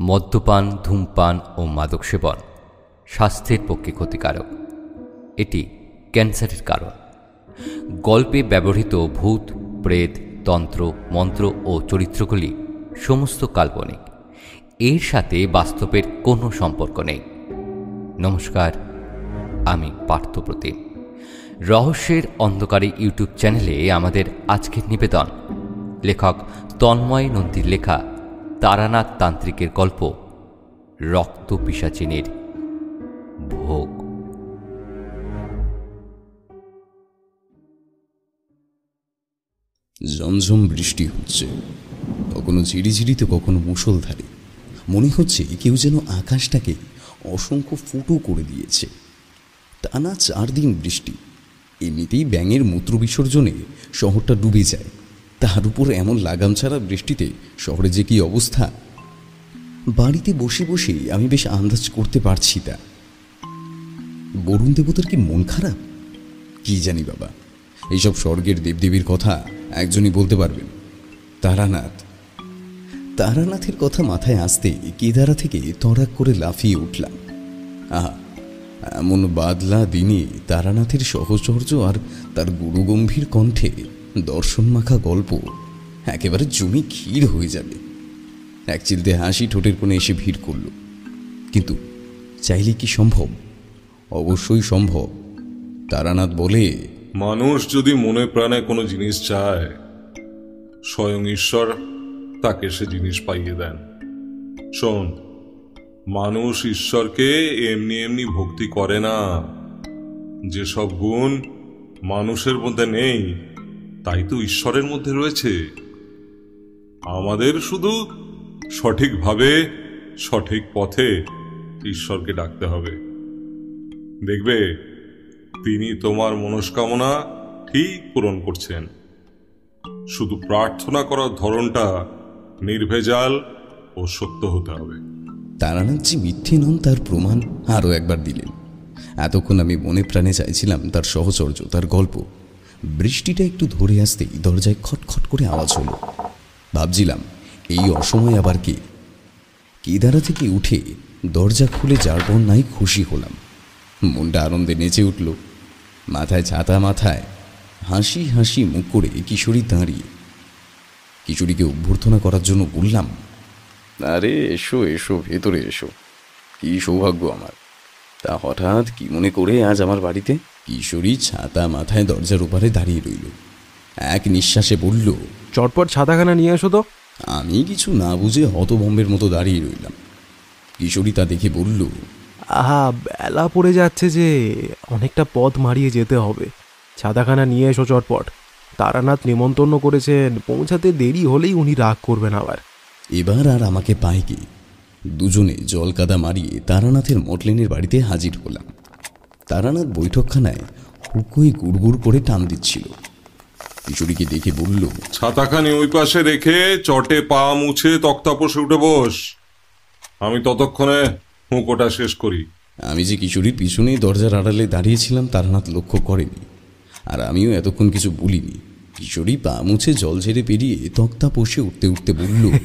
মদ্যপান, ধূমপান ও মাদক সেবন স্বাস্থ্যের পক্ষে ক্ষতিকারক। এটি ক্যান্সারের কারণ। গল্পে ব্যবহৃত ভূত, প্রেত, তন্ত্র, মন্ত্র ও চরিত্রগুলি সমস্ত কাল্পনিক। এর সাথে বাস্তবের কোনো সম্পর্ক নেই। নমস্কার, আমি পার্থপ্রতিম রহস্যের অন্ধকারী ইউটিউব চ্যানেলে আমাদের আজকের নিবেদন। লেখক তন্ময় নন্দীর লেখা তারানাথ তান্ত্রিকের গল্প রক্ত পিসাচিনীর ভোগ। ঝমঝম বৃষ্টি হচ্ছে। কখনো ঝিরিঝিরি তো কখনো মুষলধারে। মনে হচ্ছে কেউ যেন আকাশটাকে অসংখ্য ফুটো করে দিয়েছে। টানা চার দিন বৃষ্টি। এমনিতেই ব্যাঙের মূত্র বিসর্জনে শহরটা ডুবে যায়। তার উপর এমন লাগাম ছাড়া বৃষ্টিতে শহরে যে কি অবস্থা? বাড়িতে বসে বসে আমি বেশ আন্দাজ করতে পারছি তা। বরুণ দেবতার কি মন খারাপ? কি জানি বাবা, এইসব স্বর্গের দেবদেবীর কথা একজনই বলতে পারবেন তারানাথ। তারানাথের কথা মাথায় আসতে কেদারা থেকে তড়াক করে লাফিয়ে উঠলাম। আহা, এমন বাদলা দিনে তারানাথের সহচর্য আর তার গুরুগম্ভীর কণ্ঠে দর্শন মাখা গল্প একেবারে জমি ক্ষীর হয়ে যাবে। এক চিলতে হাসি ঠোঁটের কোণে এসে ভিড় করল। কিন্তু চাইলে কি সম্ভব? অবশ্যই সম্ভব। তারানাথ বলে, মানুষ যদি মনে প্রাণে কোনো জিনিস চায়, স্বয়ং ঈশ্বর তাকে সে জিনিস পাইয়ে দেন। শোন, মানুষ ঈশ্বরকে এমনি এমনি ভক্তি করে না। যেসব গুণ মানুষের মধ্যে নেই তাই তো ঈশ্বরের মধ্যে রয়েছে। আমাদের শুধু সঠিকভাবে, সঠিক পথে ঈশ্বরকে ডাকতে হবে। দেখবে, তিনি তোমার মনস্কামনা ঠিক পূরণ করছেন। শুধু প্রার্থনা করার ধরনটা নির্ভেজাল ও সত্য হতে হবে। তারানাথ যে মিথ্যে নন, তার প্রমাণ আরও একবার দিলেন। এতক্ষণ আমি মনে প্রাণে চাইছিলাম তার সহচর্য, তার গল্প। বৃষ্টিটা একটু ধরে আসতেই দরজায় খটখট করে আওয়াজ হলো। ভাবছিলাম, এই অসময় আবার কে? কেদারা থেকে উঠে দরজা খুলে যার নাই খুশি হলাম। মনটা আনন্দে নেচে উঠল। মাথায় ছাতা মাথায় হাসি হাসি মুখ করে কিশোরী দাঁড়িয়ে। কিশোরীকে অভ্যর্থনা করার জন্য বললাম, আরে, এসো এসো, ভেতরে এসো। কি সৌভাগ্য আমার। তা হঠাৎ কি মনে করে আজ আমার বাড়িতে? কিশোরী ছাতা মাথায় দরজার ওপারে দাঁড়িয়ে রইল। এক নিঃশ্বাসে বলল চটপট ছাতাখানা নিয়ে এসো তো। আমি কিছু না বুঝে হতভম্বের মতো দাঁড়িয়ে রইলাম। কিশোরী তা দেখে বলল আহা বেলা পড়ে যাচ্ছে যে অনেকটা পথ মারিয়ে যেতে হবে। ছাতাখানা নিয়ে এসো চটপট। তারানাথ নিমন্ত্রণ করেছেন পৌঁছাতে দেরি হলেই উনি রাগ করবেন আবার। এবার আর আমাকে পায় কি? দুজনে জল কাদা মারিয়ে তারানাথের মটলেনের বাড়িতে হাজির হলাম। তারানাথ বৈঠকখানায় হুকুই গুড়গুড় করে টান দিচ্ছিল। কিশোরীকে দেখে বলল ছাতাখানি ওই পাশে রেখে চটে পা মুছে তক্তাপোষে উঠে বস। আমি ততক্ষণে হুঁকোটা শেষ করি। আমি যে কিশোরীর পিছনে দরজার আড়ালে দাঁড়িয়েছিলাম তারানাথ লক্ষ্য করেনি। আর আমিও এতক্ষণ কিছু বলিনি। কিশোরী পা মুছে জল ঝেড়ে পেরিয়ে তক্তা পোষে উঠতে উঠতে বলল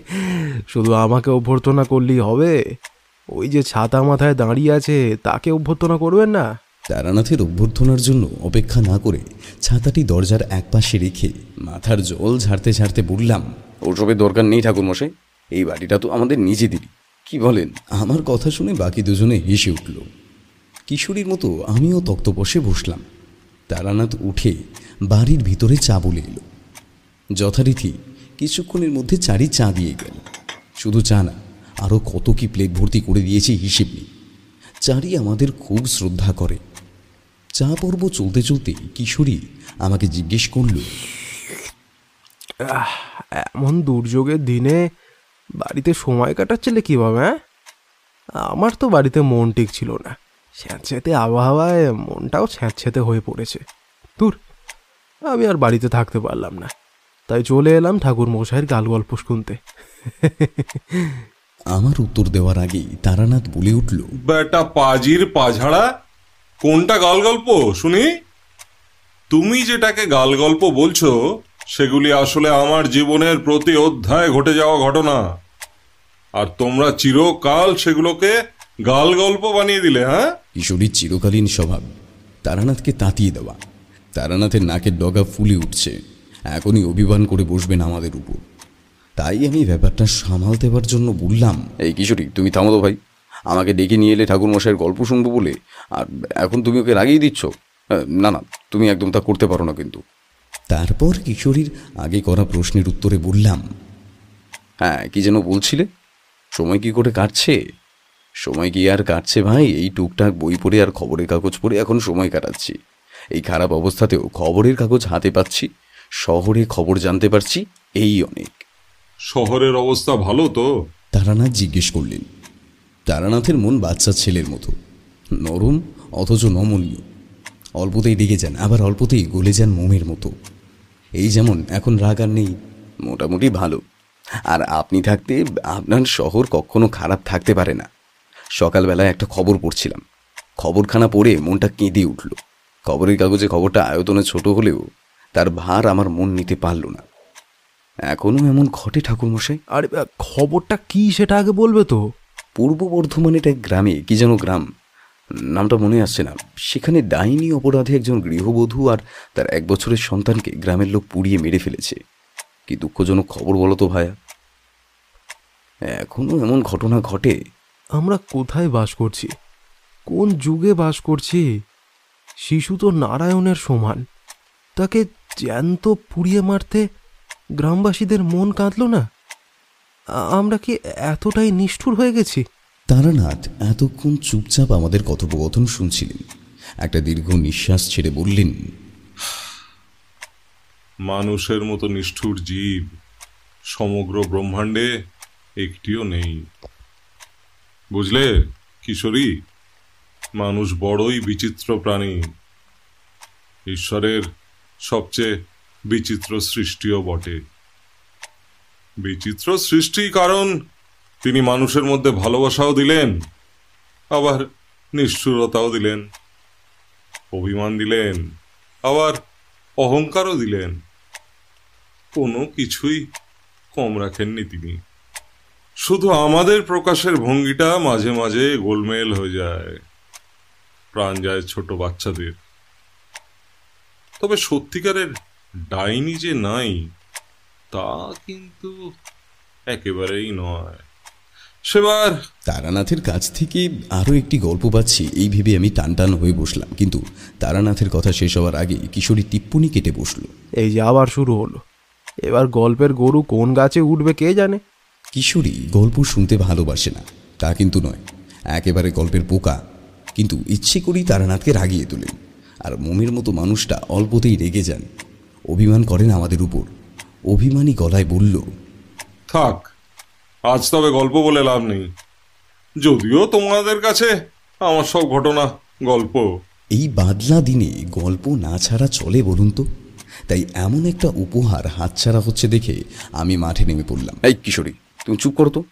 শুধু আমাকে অভ্যর্থনা করলেই হবে? ওই যে ছাতা মাথায় দাঁড়িয়ে আছে তাকে অভ্যর্থনা করবেন না? তারানাথের অভ্যর্থনার জন্য অপেক্ষা না করে ছাতাটি দরজার একপাশে রেখে মাথার জল ঝাড়তে ঝাড়তে বললাম ওসবের দরকার নেই ঠাকুরমশাই এই বাড়িটা তো আমাদের নিজেদেরই কি বলেন? আমার কথা শুনে বাকি দুজনে হেসে উঠল। কিশোরীর মতো আমিও তক্তপোষে বসলাম। তারানাথ উঠে বাড়ির ভিতরে চা বলে এলো। যথারীতি কিছুক্ষণের মধ্যে চারি চা দিয়ে গেল। শুধু চা না আরও কত কি প্লেট ভর্তি করে দিয়েছে হিসেব নেই চারি আমাদের খুব শ্রদ্ধা করে। চা পর্ব চলতে চলতে কিশোরী আমাকে জিজ্ঞেস করল এমন দুর্যোগের দিনে বাড়িতে সময় কাটাচ্ছিলে কীভাবে হ্যাঁ? আমার তো বাড়িতে মন ঠিক ছিল না। স্যাঁতস্যাঁতে আবহাওয়ায় মনটাও স্যাঁতস্যাঁতে হয়ে পড়েছে। দূর আমি আর বাড়িতে থাকতে পারলাম না। তাই চলে এলাম ঠাকুর মশাইয়ের গাল গল্প শুনতে। আমার উত্তর দেওয়ার আগেই তারানাথ বলে উঠল বেটা পাজির পাঝাড়া কোনটা গাল গল্প শুনি? তুমি যেটাকে গাল গল্প বলছো সেগুলি আসলে আমার জীবনের প্রতি অধ্যায় ঘটে যাওয়া ঘটনা। আর তোমরা চিরকাল সেগুলোকে গাল গল্প বানিয়ে দিলে হ্যাঁ? কিশোরীর চিরকালীন স্বভাব তারানাথকে তাতিয়ে দেওয়া। তারানাথের নাকের ডগা ফুলে উঠছে। এখনই অভিমান করে বসবেন আমাদের উপর। তাই আমি ব্যাপারটা সামাল দেওয়ার জন্য বললাম। এই কিশোরী তুমি থামো তো ভাই। আমাকে ডেকে নিয়ে এলে ঠাকুর মশাইয়ের গল্প শুনব বলে। আর এখন তুমি ওকে রাগিয়ে দিচ্ছ? না না তুমি একদম তা করতে পারো না কিন্তু। তারপর কিশোরীর আগে করা প্রশ্নের উত্তরে বললাম হ্যাঁ কি যেন বলছিলে? সময় কি করে কাটছে? সময় কি আর কাটছে ভাই? এই টুকটাক বই পড়ে আর খবরের কাগজ পড়ে এখন সময় কাটাচ্ছি। এই খারাপ অবস্থাতেও খবরের কাগজ হাতে পাচ্ছি শহরে খবর জানতে পারছি এই অনেক। শহরের অবস্থা ভালো তো? তারানাথ জিজ্ঞেস করলেন। তারানাথের মন বাচ্চা ছেলের মতো। নরম অথচ নমনীয়। অল্পতেই রেগে যান আবার অল্পতেই গলে যান মোমের মতো। এই যেমন এখন রাগ আর নেই। মোটামুটি ভালো। আর আপনি থাকতে আপনার শহর কখনো খারাপ থাকতে পারে না। সকালবেলায় একটা খবর পড়ছিলাম। খবরখানা পড়ে মনটা কেঁদে উঠল। খবরের কাগজে খবরটা আয়তনে ছোট হলেও তার ভার আমার মন নিতে পারল না। এখনও এমন ঘটে ঠাকুরমশাই। আরে খবরটা কি সেটা আগে বলবে তো? পূর্ব বর্ধমানের এক গ্রামে কি যেন গ্রাম নামটা মনে আসছে না। সেখানে ডাইনি অপরাধে একজন গৃহবধূ আর তার এক বছরের সন্তানকে গ্রামের লোক পুড়িয়ে মেরে ফেলেছে। কি দুঃখজনক খবর বলো তো ভায়া। এখনও এমন ঘটনা ঘটে। আমরা কোথায় বাস করছি? কোন যুগে বাস করছি? শিশু তো নারায়ণের সমান। তাকে জ্যান্ত পুড়িয়ে মারতে গ্রামবাসীদের মন কাঁদলো না? আমরা কি এতটাই নিষ্ঠুর হয়ে গেছি? তারানাথ এতক্ষণ চুপচাপ আমাদের কথোপকথন শুনছিলেন। একটা দীর্ঘ নিঃশ্বাস ছেড়ে বললেন মানুষের মতো নিষ্ঠুর জীব সমগ্র ব্রহ্মাণ্ডে একটিও নেই। বুঝলে কিশোরী? মানুষ বড়ই বিচিত্র প্রাণী। ঈশ্বরের সবচেয়ে বিচিত্র সৃষ্টিও বটে। বিচিত্র সৃষ্টি কারণ তিনি মানুষের মধ্যে ভালোবাসাও দিলেন, আবার নিষ্ঠুরতাও দিলেন, অভিমান দিলেন, আবার অহংকারও দিলেন। কোনো কিছুই কম রাখেননি তিনি। শুধু আমাদের প্রকাশের ভঙ্গিটা মাঝে মাঝে গোলমেল হয়ে যায়। প্রাণ যায় ছোট বাচ্চাদের। তবে সত্যিকারের ডাইনি যে নাই তা কিন্তু একেবারেই নয়। সেবার তারানাথের কাছ থেকে আরও একটি গল্প পাচ্ছি এই ভেবে আমি টান টান হয়ে বসলাম। কিন্তু তারানাথের কথা শেষ হওয়ার আগে কিশোরী টিপ্পনি কেটে বসল। এই যে আবার শুরু হলো। এবার গল্পের গরু কোন গাছে উঠবে কে জানে? কিশোরী গল্প শুনতে ভালোবাসে না তা কিন্তু নয়। একেবারে গল্পের পোকা কিন্তু ইচ্ছে করেই তারানাথকে রাগিয়ে তোলেন। আর মোমের মতো মানুষটা অল্পতেই রেগে যান। অভিমান করেন আমাদের উপর। অভিমানী গলায় বলল থাক আজ তবে গল্প বলে লাভ নেই। যদিও তোমাদের কাছে আমার সব ঘটনা গল্প। এই বাদলা দিনে গল্প না ছাড়া চলে বলুন তো? তাই এমন একটা উপহার হাতছাড়া হচ্ছে দেখে আমি মাঠে নেমে পড়লাম। এই কিশোরী তুমি চুপ করো তো।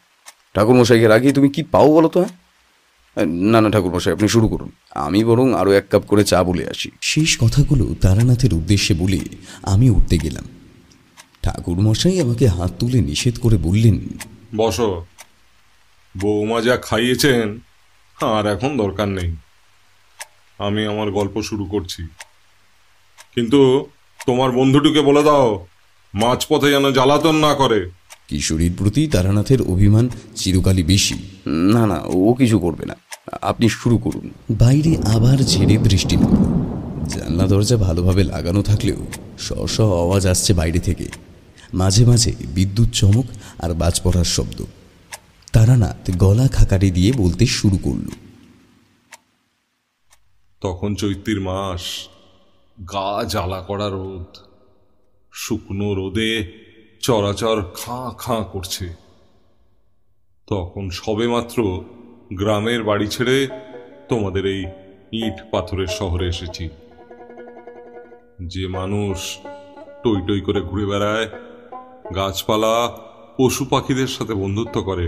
ঠাকুরমশাইকে রাগিয়ে তুমি কি পাও বলো তো হ্যাঁ? না না ঠাকুরমশাই আপনি শুরু করুন। আমি বরং আরও এক কাপ করে চা বলে আসি। শেষ কথাগুলো তারানাথের উদ্দেশ্যে বলে আমি উঠতে গেলাম। ঠাকুরমশাই আমাকে হাত তুলে নিষেধ করে বললেন বসো। বৌমা যা খাইয়েছেন আর এখন দরকার নেই। আমি আমার গল্প শুরু করছি। কিন্তু তোমার বন্ধুটিকে বলে দাও মাঝপথে যেন জ্বালাতন না করে। কিশোরীর প্রতি তারানাথের অভিমান চিরকালই বেশি। না না ও কিছু করবে না। আপনি শুরু করুন। বাইরে আবার ঝেড়ে বৃষ্টি নামল জানলা দরজা ভালোভাবে লাগানো থাকলেও স স আওয়াজ আসছে বাইরে থেকে। মাঝে মাঝে বিদ্যুৎ চমক আর বাজ পড়ার শব্দ। তারানাথ গলা খাকারি দিয়ে বলতে শুরু করল। তখন চৈত্রির মাস গা জ্বালা করা রোদ। শুকনো রোদে চরাচর খাঁ খাঁ করছে। তখন সবেমাত্র গ্রামের বাড়ি ছেড়ে তোমাদের এই ইট পাথরের শহরে এসেছি। যে মানুষ টই টই করে ঘুরে বেড়ায়, গাছপালা, পশু পাখিদের সাথে বন্ধুত্ব করে,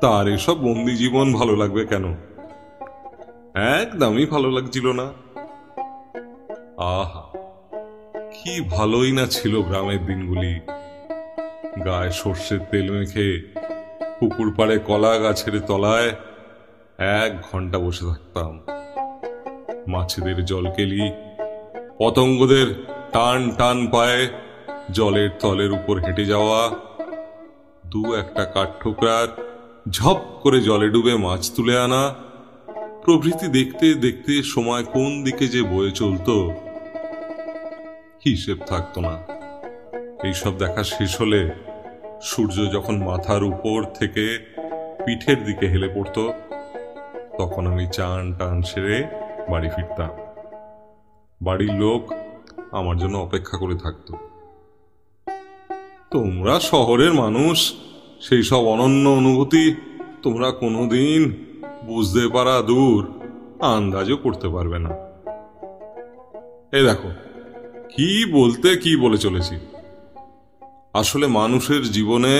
তার এসব বন্দি জীবন ভালো লাগবে কেন? একদমই ভালো লাগছিল না। আহা, কি ভালোই না ছিল গ্রামের দিনগুলি। গায়ে সর্ষের তেল মেখে পুকুর পাড়ে কলা গাছের তলায় এক ঘণ্টা বসে থাকতাম। মাছেদের জল কেলি, পতঙ্গদের টান টান পায়ে জলের তলের উপর হেঁটে যাওয়া, দু একটা কাঠঠোকরার ঝপ করে জলে ডুবে মাছ তুলে আনা, প্রভৃতি দেখতে দেখতে সময় কোন দিকে যে বয়ে চলতো, হিসেব থাকতো না। এইসব দেখা শেষ হলে সূর্য যখন মাথার উপর থেকে পিঠের দিকে হেলে পড়তো, তখন আমি চান টান সেরে বাড়ি ফিরতাম। বাড়ির লোক আমার জন্য অপেক্ষা করে থাকতো। তোমরা শহরের মানুষ, সেই সব অনন্য অনুভূতি তোমরা কোনোদিন বুঝতে পারা দূর, আন্দাজও করতে পারবে না। এ দেখো, কি বলতে কি বলে চলেছি? আসলে মানুষের জীবনে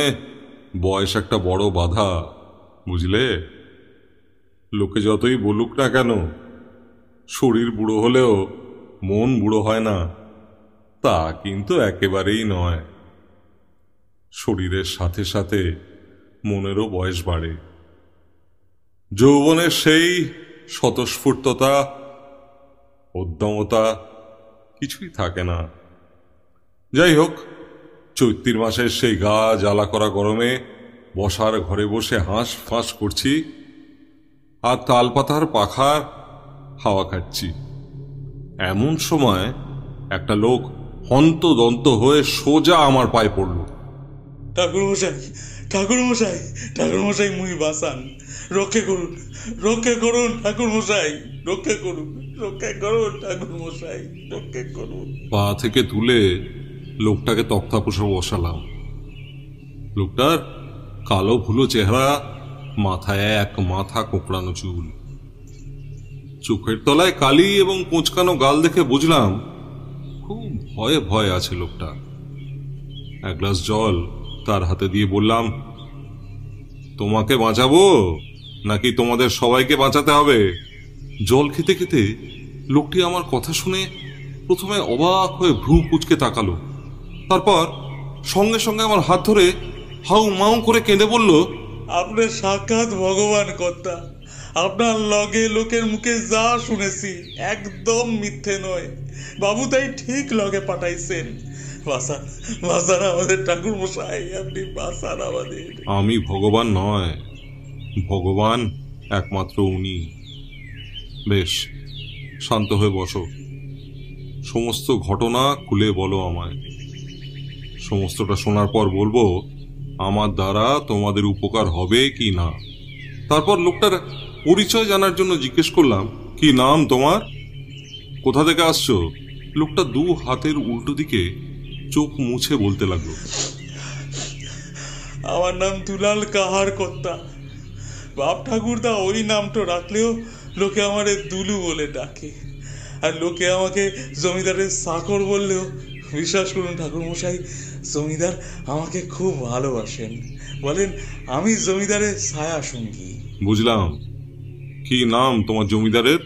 বয়স একটা বড় বাধা, বুঝলে? লোকে যতই বলুক না কেন, শরীর বুড়ো হলেও মন বুড়ো হয় না, তা কিন্তু একেবারেই নয়। শরীরের সাথে সাথে মনেরও বয়স বাড়ে। যৌবনের সেই স্বতঃস্ফূর্ততা, উদ্যমতা কিছুই থাকে না। যাই হোক চৈত্রির মাসের সেই গা জ্বালা করা গরমে বসার ঘরে বসে হাঁস ফাঁস করছি আর তালপাতার পাখার হাওয়া খাচ্ছি এমন সময় একটা লোক হন্তদন্ত হয়ে সোজা আমার পায়ে পড়ল। ঠাকুর মশাই ঠাকুর মশাই ঠাকুর মশাই মুই বাসান রক্ষে করুন রক্ষে করুন ঠাকুর মশাই রক্ষে করুন রক্ষে করুন ঠাকুর মশাই রক্ষে করুন। পা থেকে তুলে লোকটাকে তক্তা পোষা বসালাম। লোকটার কালো ভুলো চেহারা, মাথায় এক মাথা কোঁকড়ানো চুল। চোখের তলায় কালি এবং কোঁচকানো গাল দেখে বুঝলাম, খুব ভয়ে ভয়ে আছে লোকটা। এক গ্লাস জল তার হাতে দিয়ে বললাম, তোমাকে বাঁচাবো? নাকি তোমাদের সবাইকে বাঁচাতে হবে? জল খেতে খেতে লোকটি আমার কথা শুনে প্রথমে অবাক হয়ে ভ্রু কুচকে তাকালো। তারপর সঙ্গে সঙ্গে আমার হাত ধরে হাউ মাউ করে কেঁদে বলল আপনার সাক্ষাৎ ভগবান কর্তা। আপনার লগে লোকের মুখে যা শুনেছি একদম মিথ্যে নয়। বাবু তাই ঠিক লগে পাঠাইছেন। বাসান বাসান আমাদের ঠাকুর মশাই আপনি বাসান আমাদের। আমি ভগবান নয় ভগবান একমাত্র উনি। বেশ শান্ত হয়ে বসো। সমস্ত ঘটনা খুলে বলো আমায়। সমস্তটা শোনার পর বলব, আমার দ্বারা তোমাদের উপকার হবে কি না? তারপর লোকটার পরিচয় জানার জন্য জিজ্ঞেস করলাম, কি নাম তোমার? কোথা থেকে আসছো? লোকটা দু হাতের উল্টো দিকে চোখ মুছে বলতে লাগল, আমার নাম দুলাল কাহার কর্তা। বাপ ঠাকুরদা ওই নামটা রাখলেও লোকে আমারে দুলু বলে ডাকে। আর লোকে আমাকে জমিদারের চাকর বললেও, বিশ্বাস করুন ঠাকুর মশাই জমিদার আমাকে খুব ভালোবাসেন। বলেন আমি জমিদারের ছায়া সঙ্গী। বুঝলাম। কি নাম তোমার জমিদারের?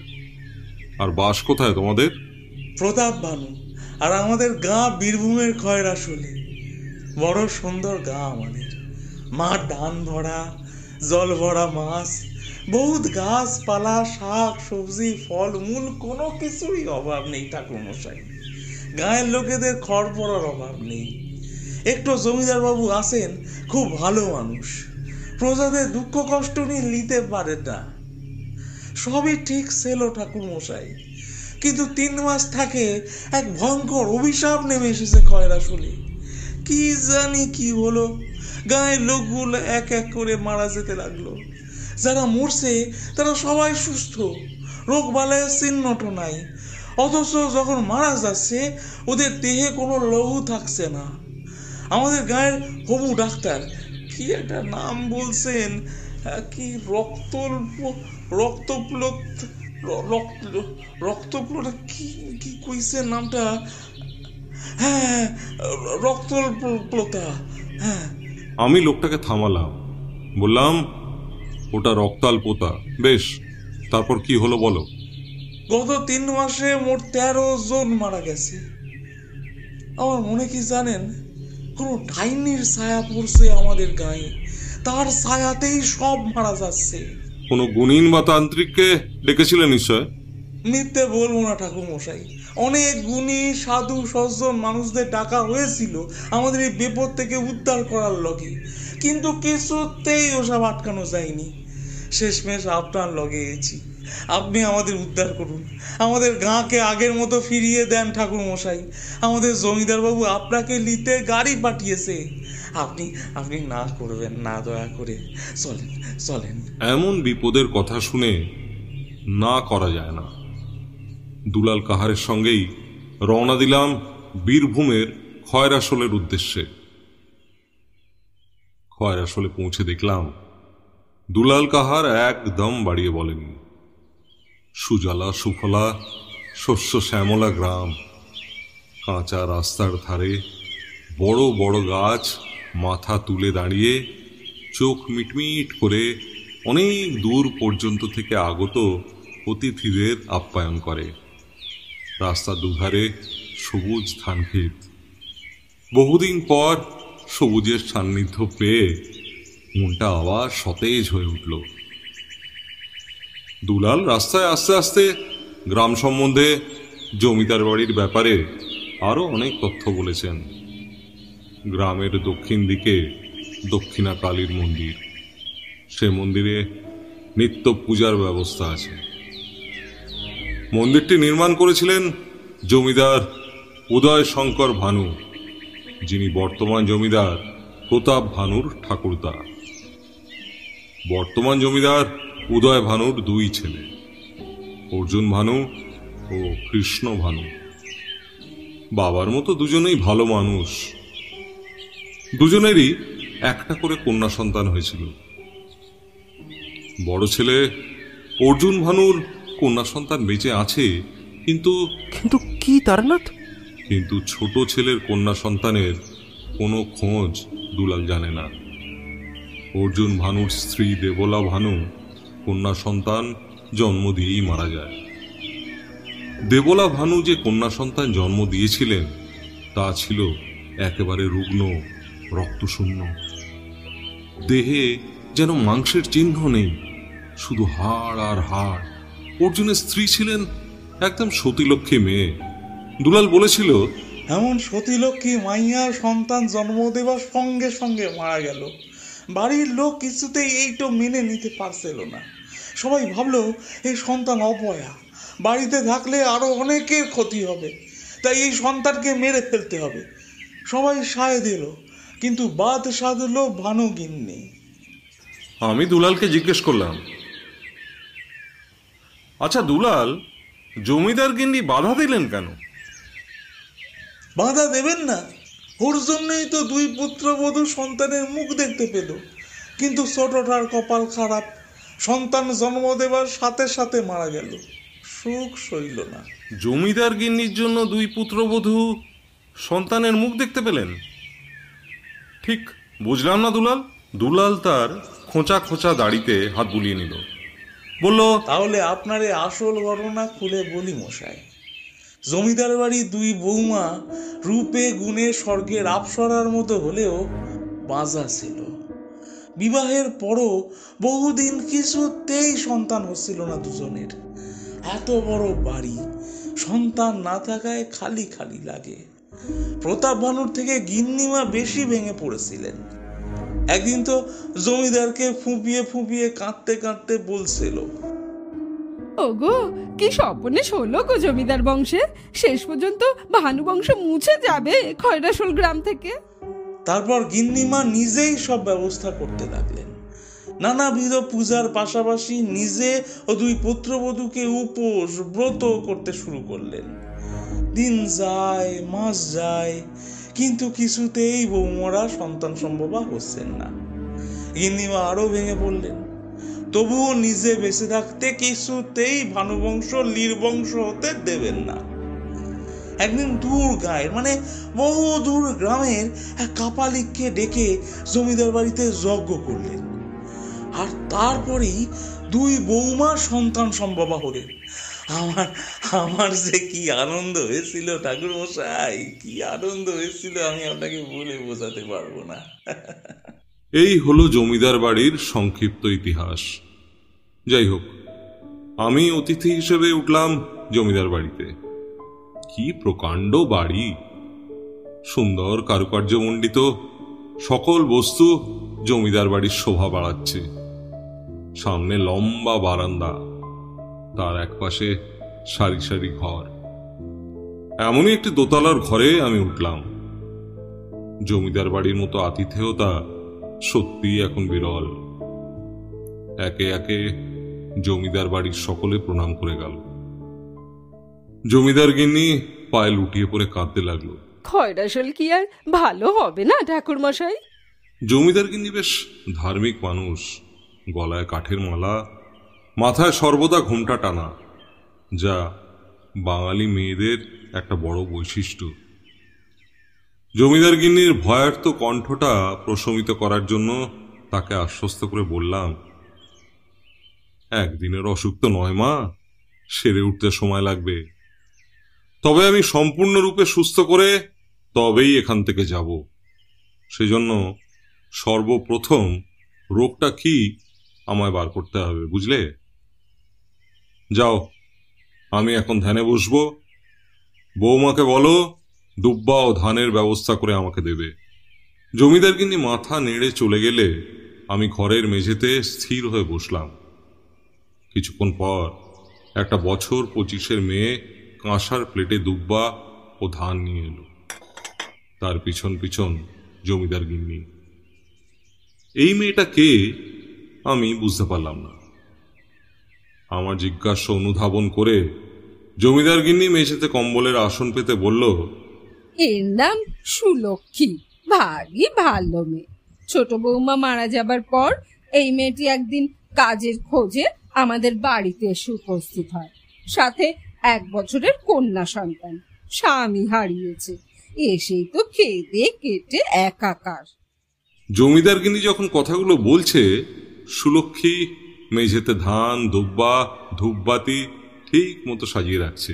আর বাস কোথায় তোমাদের? প্রতাপ ভানু আর আমাদের গা বীরভূমের খয়ের আসলে বড় সুন্দর গা আমাদের। মাঠ ধান ভরা জল ভরা মাছ বহুত গাছপালা শাক সবজি ফল মূল কোনো কিছুরই অভাব নেই ঠাকুর মশাই গায়ের লোকেদের খড় পড়ার অভাব নেই। একটু জমিদার বাবু আছেন, খুব ভালো মানুষ। প্রজাদের দুঃখ কষ্ট নিয়ে নিতে পারে না। সবই ঠিক ছিল ঠাকুর মশাই কিন্তু তিন মাস থাকে এক ভয়ঙ্কর অভিশাপ নেমে এসেছে খয়রা শুনে কি জানি কি হলো, গায়ের লোকগুলো এক এক করে মারা যেতে লাগল। যারা মরছে, তারা সবাই সুস্থ। রোগ বালায়ের চিহ্নট নাই। অথচ যখন মারা যাচ্ছে, ওদের দেহে কোনো লহু থাকছে না। আমাদের গায়ের হবু ডাক্তার। কি একটা নাম বলছেন? কি রক্ত রক্তপ্লত রক্ত রক্তপ্লত কি কি কইছে নামটা? হ্যাঁ রক্তপ্লতা। হ্যাঁ। আমি লোকটাকে থামালাম। বললাম ওটা রক্তাল পোতা বেশ তারপর কি হলো বলো? গত তিন মাসে মোট তেরো জন মারা গেছে। আমার মনে কি জানেন? কোনো ডাইনির ছায়া পড়ছে আমাদের গায়ে। তার ছায়াতেই সব মারা যাচ্ছে। কোনো গুণিন বা তান্ত্রিককে ডেকেছিলেন নিশ্চয়? মিথ্যে বলব না ঠাকুর মশাই অনেক গুণী সাধু সজ্জন মানুষদের ডাকা হয়েছিল আমাদের এই বিপদ থেকে উদ্ধার করার লগে। কিন্তু কিছুতেই ওসব আটকানো যায়নি। শেষমেশ আপনার লগে এসেছি। আপনি আমাদের উদ্ধার করুন। আমাদের গাঁকে আগের মতো ফিরিয়ে দেন ঠাকুর মশাই। আমাদের জমিদার বাবু আপনাকে নিতে গাড়ি পাঠিয়েছে। আপনি আপনি না করবেন না, দয়া করে। চলেন চলেন। এমন বিপদের কথা শুনে না করা যায় না। দুলাল কাহারের সঙ্গেই রওনা দিলাম বীরভূমের খয়রাসোলের উদ্দেশ্যে। খয়রাসোলে পৌঁছে দেখলাম দুলাল কাহার একদম বাড়িয়ে বলেনি সুজলা সুফলা, শস্য শ্যামলা গ্রাম। কাঁচা রাস্তার ধারে বড় বড় গাছ মাথা তুলে দাঁড়িয়ে চোখ মিটমিট করে অনেক দূর পর্যন্ত থেকে আগত অতিথিদের আপ্যায়ন করে। রাস্তার দুধারে সবুজ ধানক্ষেত বহুদিন পর সবুজের সান্নিধ্য পেয়ে মনটা আবার সতেজ হয়ে উঠল। দুলাল রাস্তায় আস্তে আস্তে গ্রাম সম্বন্ধে জমিদার বাড়ির ব্যাপারে আরও অনেক তথ্য বলেছেন। গ্রামের দক্ষিণ দিকে দক্ষিণা কালীর মন্দির। সে মন্দিরে নিত্য পূজার ব্যবস্থা আছে। মন্দিরটি নির্মাণ করেছিলেন জমিদার উদয় শঙ্কর ভানু, যিনি বর্তমান জমিদার প্রতাপ ভানুর ঠাকুরদা। বর্তমান জমিদার উদয় ভানুর দুই ছেলে অর্জুন ভানু ও কৃষ্ণ ভানু। বাবার মতো দুজনেই ভালো মানুষ। দুজনেরই একটা করে কন্যা সন্তান হয়েছিল। বড় ছেলে অর্জুন ভানুর কন্যা সন্তান বেঁচে আছে কিন্তু কিন্তু কি তারনাথ? কিন্তু ছোট ছেলের কন্যা সন্তানের কোনো খোঁজ দুলাল জানে না। অর্জুন ভানুর স্ত্রী দেবলা ভানু কন্যা সন্তান জন্ম দিয়েই মারা যায়। দেবলা ভানু যে কন্যা সন্তান জন্ম দিয়েছিলেন, তা ছিল একেবারে রুগ্ন, রক্তশূন্য। দেহে যেন মাংসের চিহ্ন নেই, শুধু হাড় আর হাড়। অর্জুনের স্ত্রী ছিলেন একদম সতীলক্ষ্মী মেয়ে। দুলাল বলেছিল, এমন সতীলক্ষ্মী মাইয়ার সন্তান জন্ম দেবার সঙ্গে সঙ্গে মারা গেল। বাড়ির লোক কিছুতেই এইটো মেনে নিতে পারছিল না। সবাই ভাবলো এই সন্তান অপয়া। বাড়িতে থাকলে আরও অনেকের ক্ষতি হবে। তাই এই সন্তানকে মেরে ফেলতে হবে। সবাই সায় দিল কিন্তু বাদ সাধলো ভানু গিন্নি আমি দুলালকে জিজ্ঞেস করলাম আচ্ছা দুলাল জমিদার গিন্নি বাধা দিলেন কেন? বাধা দেবেন না। ওর জন্যই তো দুই পুত্রবধূ সন্তানের মুখ দেখতে পেল। কিন্তু ছোটটার কপাল খারাপ। সন্তান জন্ম দেবার সাথে সাথে মারা গেল। সুখ সইল না। জমিদার গিন্নির জন্য দুই পুত্রবধূ সন্তানের মুখ দেখতে পেলেন? ঠিক বুঝলাম না দুলাল। দুলাল তার খোঁচা খোঁচা দাড়িতে হাত বুলিয়ে নিল। বলল তাহলে আপনার এই আসল ঘটনা খুলে বলি মশাই। জমিদার বাড়ি দুই বৌমা রূপে গুণে স্বর্গের আপসরার মতো হলেও বাজা ছিল। বিবাহের পরও বহুদিন কিছুতেই সন্তান হচ্ছিল না দুজনের। এত বড় বাড়ি, সন্তান না থাকায় খালি খালি লাগে। প্রতাপ ভানুর থেকে গিন্নিমা বেশি ভেঙে পড়েছিলেন। একদিন তো জমিদারকে ফুঁপিয়ে ফুঁপিয়ে কাঁদতে কাঁদতে বলছিল ওগো, কি স্বপ্নে হলো গো জমিদার বংশে শেষ পর্যন্ত ভানু বংশ মুছে যাবে খয়রাসোল গ্রাম থেকে। তারপর গিন্নিমা নিজেই সব ব্যবস্থা করতে লাগলেন। নানাবিধ পূজার পাশাপাশি নিজে ও দুই পুত্রবধূকে উপোস ব্রত করতে শুরু করলেন। দিন যায়, মাস যায়, কিন্তু কিছুতেই বৌমরা সন্তান সম্ভবা হচ্ছেন না। গিন্নিমা আরও ভেঙে পড়লেন। তবুও নিজে বেঁচে থাকতে কিছুতেই ভানুবংশ লীরবংশ হতে দেবেন না। একদিন দূর গায়ের মানে বহু দূর গ্রামের এক কাপালিককে ডেকে জমিদার বাড়িতে যজ্ঞ করলেন। আর তারপরেই দুই বৌমা সন্তান সম্ভবা হলেন। আমার আমার যে কি আনন্দ হয়েছিল ঠাকুর মশাই কি আনন্দ হয়েছিল আমি আপনাকে বলে বোঝাতে পারব না। এই হলো জমিদার বাড়ির সংক্ষিপ্ত ইতিহাস। যাই হোক আমি অতিথি হিসেবে উঠলাম জমিদার বাড়িতে। কি প্রকাণ্ড বাড়ি! সুন্দর কারুকার্যমণ্ডিত সকল বস্তু জমিদার বাড়ির শোভা বাড়াচ্ছে। সামনে লম্বা বারান্দা, তার একপাশে সারি সারি ঘর। এমনই একটি দোতলার ঘরে আমি উঠলাম। জমিদার বাড়ির মতো আতিথেয়তা সত্যিই এখন বিরল। একে একে জমিদার বাড়ির সকলে প্রণাম করে গেল। জমিদার গিন্নি পায়ে লুটিয়ে পড়ে কাঁদতে লাগল। খয়রাসল কি আর? ভালো হবে না ঠাকুর মশাই? জমিদার গিন্নি বেশ ধার্মিক মানুষ। গলায় কাঠের মালা মাথায় সর্বদা ঘোমটা টানা যা বাঙালি মেয়েদের একটা বড় বৈশিষ্ট্য। জমিদার গিন্নির ভয়ার্ত কণ্ঠটা প্রশমিত করার জন্য তাকে আশ্বস্ত করে বললাম, একদিনের অসুখ তো নয় মা, সেরে উঠতে সময় লাগবে। তবে আমি সম্পূর্ণরূপে সুস্থ করে তবেই এখান থেকে যাব। সেজন্য সর্বপ্রথম রোগটা কি আমায় বার করতে হবে, বুঝলে? যাও, আমি এখন ধ্যানে বসবো। বৌমাকে বলো দুব্বা ও ধানের ব্যবস্থা করে আমাকে দেবে। জমিদার কিন্তু মাথা নেড়ে চলে গেলে আমি ঘরের মেঝেতে স্থির হয়ে বসলাম। কিছুক্ষণ পর একটা বছর পঁচিশের মেয়ে কাঁসার প্লেটে দুব্বা ও ধান নিয়ে এলো। তার পিছন পিছন জমিদার গিন্নি। এই মেয়েটা কে আমি বুঝতে পারলাম না। আমার জিজ্ঞাসা অনুধাবন করে জমিদার গিন্নি মেঝেতে কম্বলের আসন পেতে বলল এর নাম সুলক্ষী। ভারী ভালো মেয়ে। ছোট বৌমা মারা যাবার পর এই মেয়েটি একদিন কাজের খোঁজে আমাদের বাড়িতে এসে উপস্থিত হয়। সাথে এক বছরের কন্যা সন্তান। স্বামী হারিয়েছে। এসেই তো খেদে কেটে একাকার। জমিদার গিন্নি যখন কথাগুলো বলছে, সুলক্ষী মেঝেতে ধান দুব্বা ধূপবাতি ঠিক মতো সাজিয়ে রাখছে।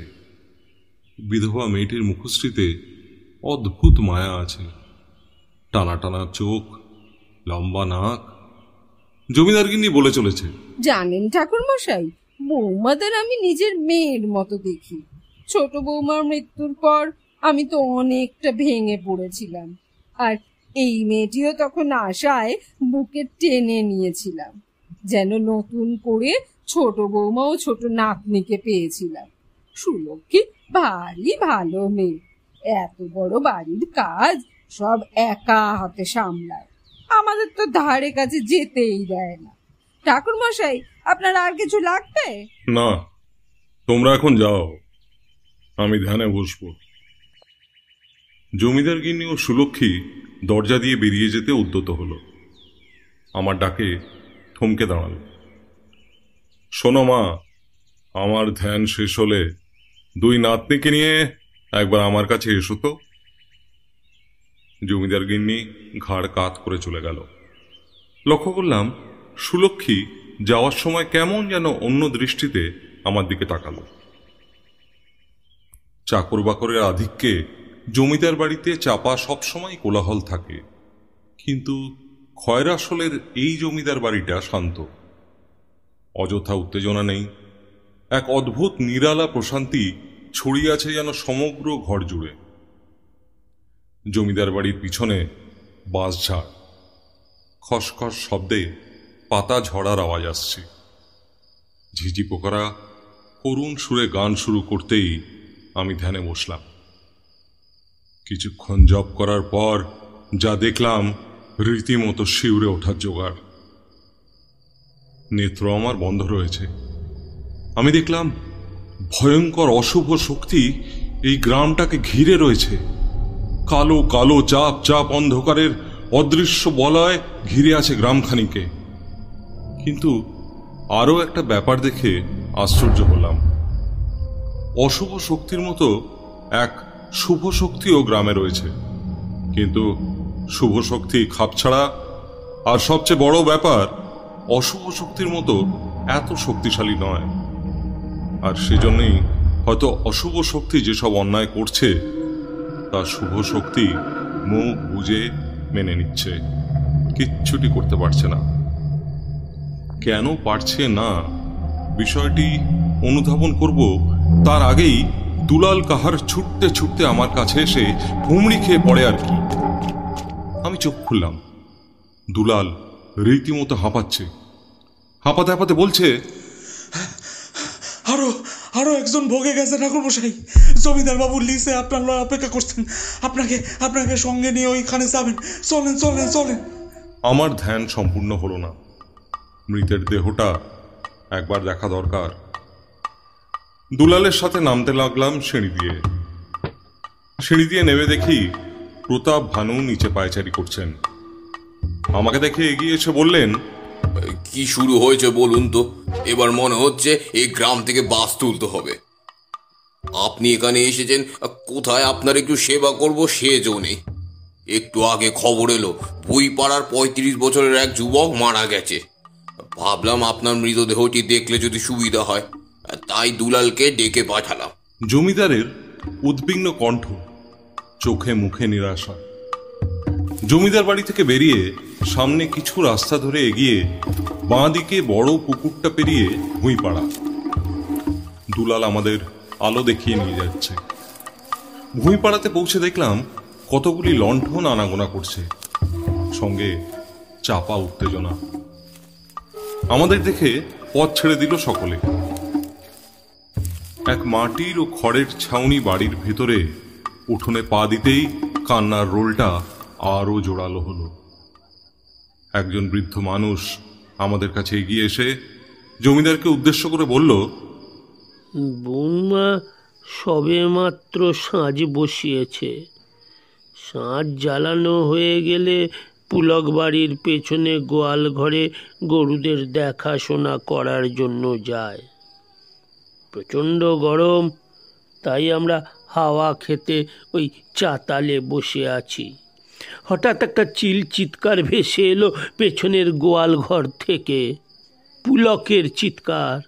বিধবা মেয়েটির মুখশ্রীতে অদ্ভুত মায়া আছে। টানা টানা চোখ, লম্বা নাক। জমিদার গিন্নি বলে চলেছে, জানেন ঠাকুর মশাই বৌমাদের আমি নিজের মেয়ের মতো দেখি। ছোট বৌমার মৃত্যুর পর আমি তো অনেকটা ভেঙে পড়েছিলাম। আর এই মেয়েটিও তখন আশায় বুকে টেনে নিয়েছিলাম, যেন নতুন করে ছোট বৌমা ও ছোট নাতনিকে পেয়েছিলাম। সুলক্ষী ভারী ভালো মেয়ে। এত বড় বাড়ির কাজ সব একা হাতে সামলায়। আমাদের তো ধারে কাছে যেতেই দেয় না। ঠাকুর মশাই আপনার আর কিছু লাগবে? না, তোমরা এখন যাও। আমি ধ্যানে বসবো। জমিদার গিন্নি ও সুলক্ষী দরজা দিয়ে বেরিয়ে যেতে উদ্যত হলো। আমার ডাকে থমকে দাঁড়াল। শোনো মা, আমার ধ্যান শেষ হলে দুই নাতনিকে নিয়ে একবার আমার কাছে এসো তো। জমিদার গিন্নি ঘাড় কাত করে চলে গেল। লক্ষ্য করলাম সুলক্ষী যাওয়ার সময় কেমন যেন অন্য দৃষ্টিতে আমার দিকে তাকালো। চাকর বাকরের আধিক্যে জমিদার বাড়িতে চাপা সবসময় কোলাহল থাকে। কিন্তু খয়রাসলের এই জমিদার বাড়িটা শান্ত। অযথা উত্তেজনা নেই। এক অদ্ভুত নিরালা প্রশান্তি ছড়িয়ে আছে যেন সমগ্র ঘর জুড়ে। জমিদার বাড়ির পিছনে বাঁশঝাড়। খসখস শব্দে পাতা ঝরার আওয়াজ আসছে। ঝিঝি পোকারা করুণ সুরে গান শুরু করতেই আমি ধ্যানে বসলাম। কিছুক্ষণ জপ করার পর যা দেখলাম রীতিমতো শিউরে ওঠার জোগাড়। নেত্র আমার বন্ধ রয়েছে। আমি দেখলাম ভয়ঙ্কর অশুভ শক্তি এই গ্রামটাকে ঘিরে রয়েছে। কালো কালো চাপ চাপ অন্ধকারের অদৃশ্য বলয় ঘিরে আছে গ্রামখানিকে। কিন্তু আরও একটা ব্যাপার দেখে আশ্চর্য হলাম। অশুভ শক্তির মতো এক শুভ শক্তিও গ্রামে রয়েছে। কিন্তু শুভ শক্তি খাপছাড়া আর সবচেয়ে বড় ব্যাপার, অশুভ শক্তির মতো এত শক্তিশালী নয়। আর সেজন্যই হয়তো অশুভ শক্তি যেসব অন্যায় করছে, তা শুভ শক্তি মুখ বুঝে মেনে নিচ্ছে। কিচ্ছুটি করতে পারছে না। কেন পারছে না? বিষয়টি অনুধাবন করব। তার আগেই দুলাল কাহার ছুটতে ছুটতে আমার কাছে এসে হুমড়ি খেয়ে পড়ে আর কি। আমি চোখ খুললাম। দুলাল রীতিমতো হাঁপাচ্ছে। হাঁপাতে হাঁপাতে বলছে আরও আরও একজন ভোগে গেছে ঠাকুর মশাই। জমিদার বাবু লিসে আপনার অপেক্ষা করছেন। আপনাকে আপনাকে সঙ্গে নিয়ে ওইখানে যাবেন। চলেন চলেন চলেন। আমার ধ্যান সম্পূর্ণ হলো না। মৃতের দেহটা একবার দেখা দরকার। দুলালের সাথে নামতে লাগলাম সিঁড়ি দিয়ে। সিঁড়ি দিয়ে নেমে দেখি প্রতাপ ভানু নিচে পায়চারি করছেন। আমাকে দেখে এগিয়ে এসে বললেন কি শুরু হয়েছে বলুন তো? এবার মনে হচ্ছে এই গ্রাম থেকে বাস তুলতে হবে। আপনি এখানে এসেছেন কোথায় আপনার একটু সেবা করব সেজও নেই একটু আগে খবর এলো বই পাড়ার পঁয়ত্রিশ বছরের এক যুবক মারা গেছে। ভাবলাম আপনার মৃতদেহটি দেখলে যদি সুবিধা হয়, তাই দুলালকে ডেকে পাঠালাম। জমিদারের উদ্বিগ্ন কণ্ঠ, চোখে মুখে নিরাশা। জমিদার বাড়ি থেকে বেরিয়ে সামনে কিছু রাস্তা ধরে এগিয়ে বাঁ দিকে বড় পুকুরটা পেরিয়ে ভুঁইপাড়া। দুলাল আমাদের আলো দেখিয়ে নিয়ে যাচ্ছে। ভুঁইপাড়াতে পৌঁছে দেখলাম কতগুলি লণ্ঠন আনাগোনা করছে। সঙ্গে চাপা উত্তেজনা। আমাদের দেখে পথ ছেড়ে দিল সকলে। এক মাটির ও খড়ের ছাউনি বাড়ির ভেতরে উঠোনে পা দিতেই কান্নার রোলটা আরও জোরালো হলো। একজন বৃদ্ধ মানুষ আমাদের কাছে এগিয়ে এসে জমিদারকে উদ্দেশ্য করে বলল, বৌমা, সবে মাত্র সাঁজ বসিয়েছে। সাঁজ জ্বালানো হয়ে গেলে পুলক বাড়ির পেছনে গোয়াল ঘরে গরুদের দেখাশোনা করার জন্য যায়। প্রচণ্ড গরম, তাই আমরা হাওয়া খেতে ওই চাতালে বসে আছি। হঠাৎ একটা চিল চিৎকার ভেসে এলো পেছনের গোয়াল ঘর থেকে। পুলকের চিৎকার।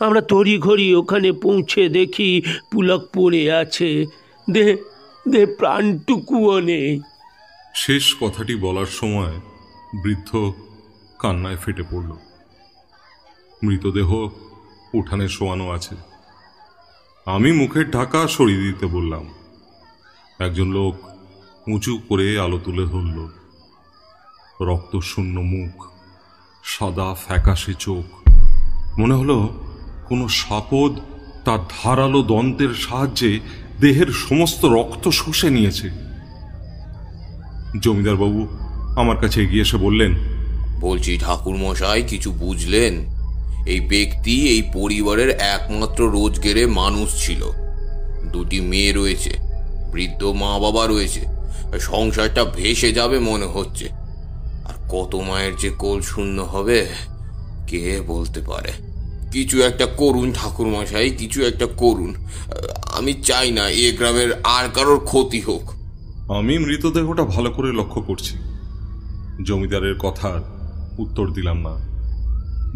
আমরা তড়িঘড়ি ওখানে পৌঁছে দেখি পুলক পড়ে আছে। দে দে প্রাণটুকুও নেই। শেষ কথাটি বলার সময় বৃদ্ধ কান্নায় ফেটে পড়ল। মৃতদেহ উঠানে শোয়ানো আছে। আমি মুখের ঢাকা সরিয়ে দিতে বললাম। একজন লোক উঁচু করে আলো তুলে ধরল। রক্তশূন্য মুখ, সাদা ফ্যাকাশে চোখ। মনে হলো কোনো সাপদ তার ধারালো দন্তের সাহায্যে দেহের সমস্ত রক্ত শুষে নিয়েছে। জমিদারবাবু আমার কাছে এগিয়ে এসে বললেন, বলছি ঠাকুর মশাই কিছু বুঝলেন? এই ব্যক্তি এই পরিবারের একমাত্র রোজগেরে মানুষ ছিল। দুটি মেয়ে রয়েছে, বৃদ্ধ মা বাবা রয়েছে। সংসারটা ভেসে যাবে মনে হচ্ছে। আর কত মায়ের যে কোল শূন্য হবে, কে বলতে পারে? কিছু একটা করুন ঠাকুর মশাই কিছু একটা করুন। আমি চাই না এ গ্রামের আর কারোর ক্ষতি হোক। আমি মৃতদেহটা ভালো করে লক্ষ্য করছি। জমিদারের কথার উত্তর দিলাম না।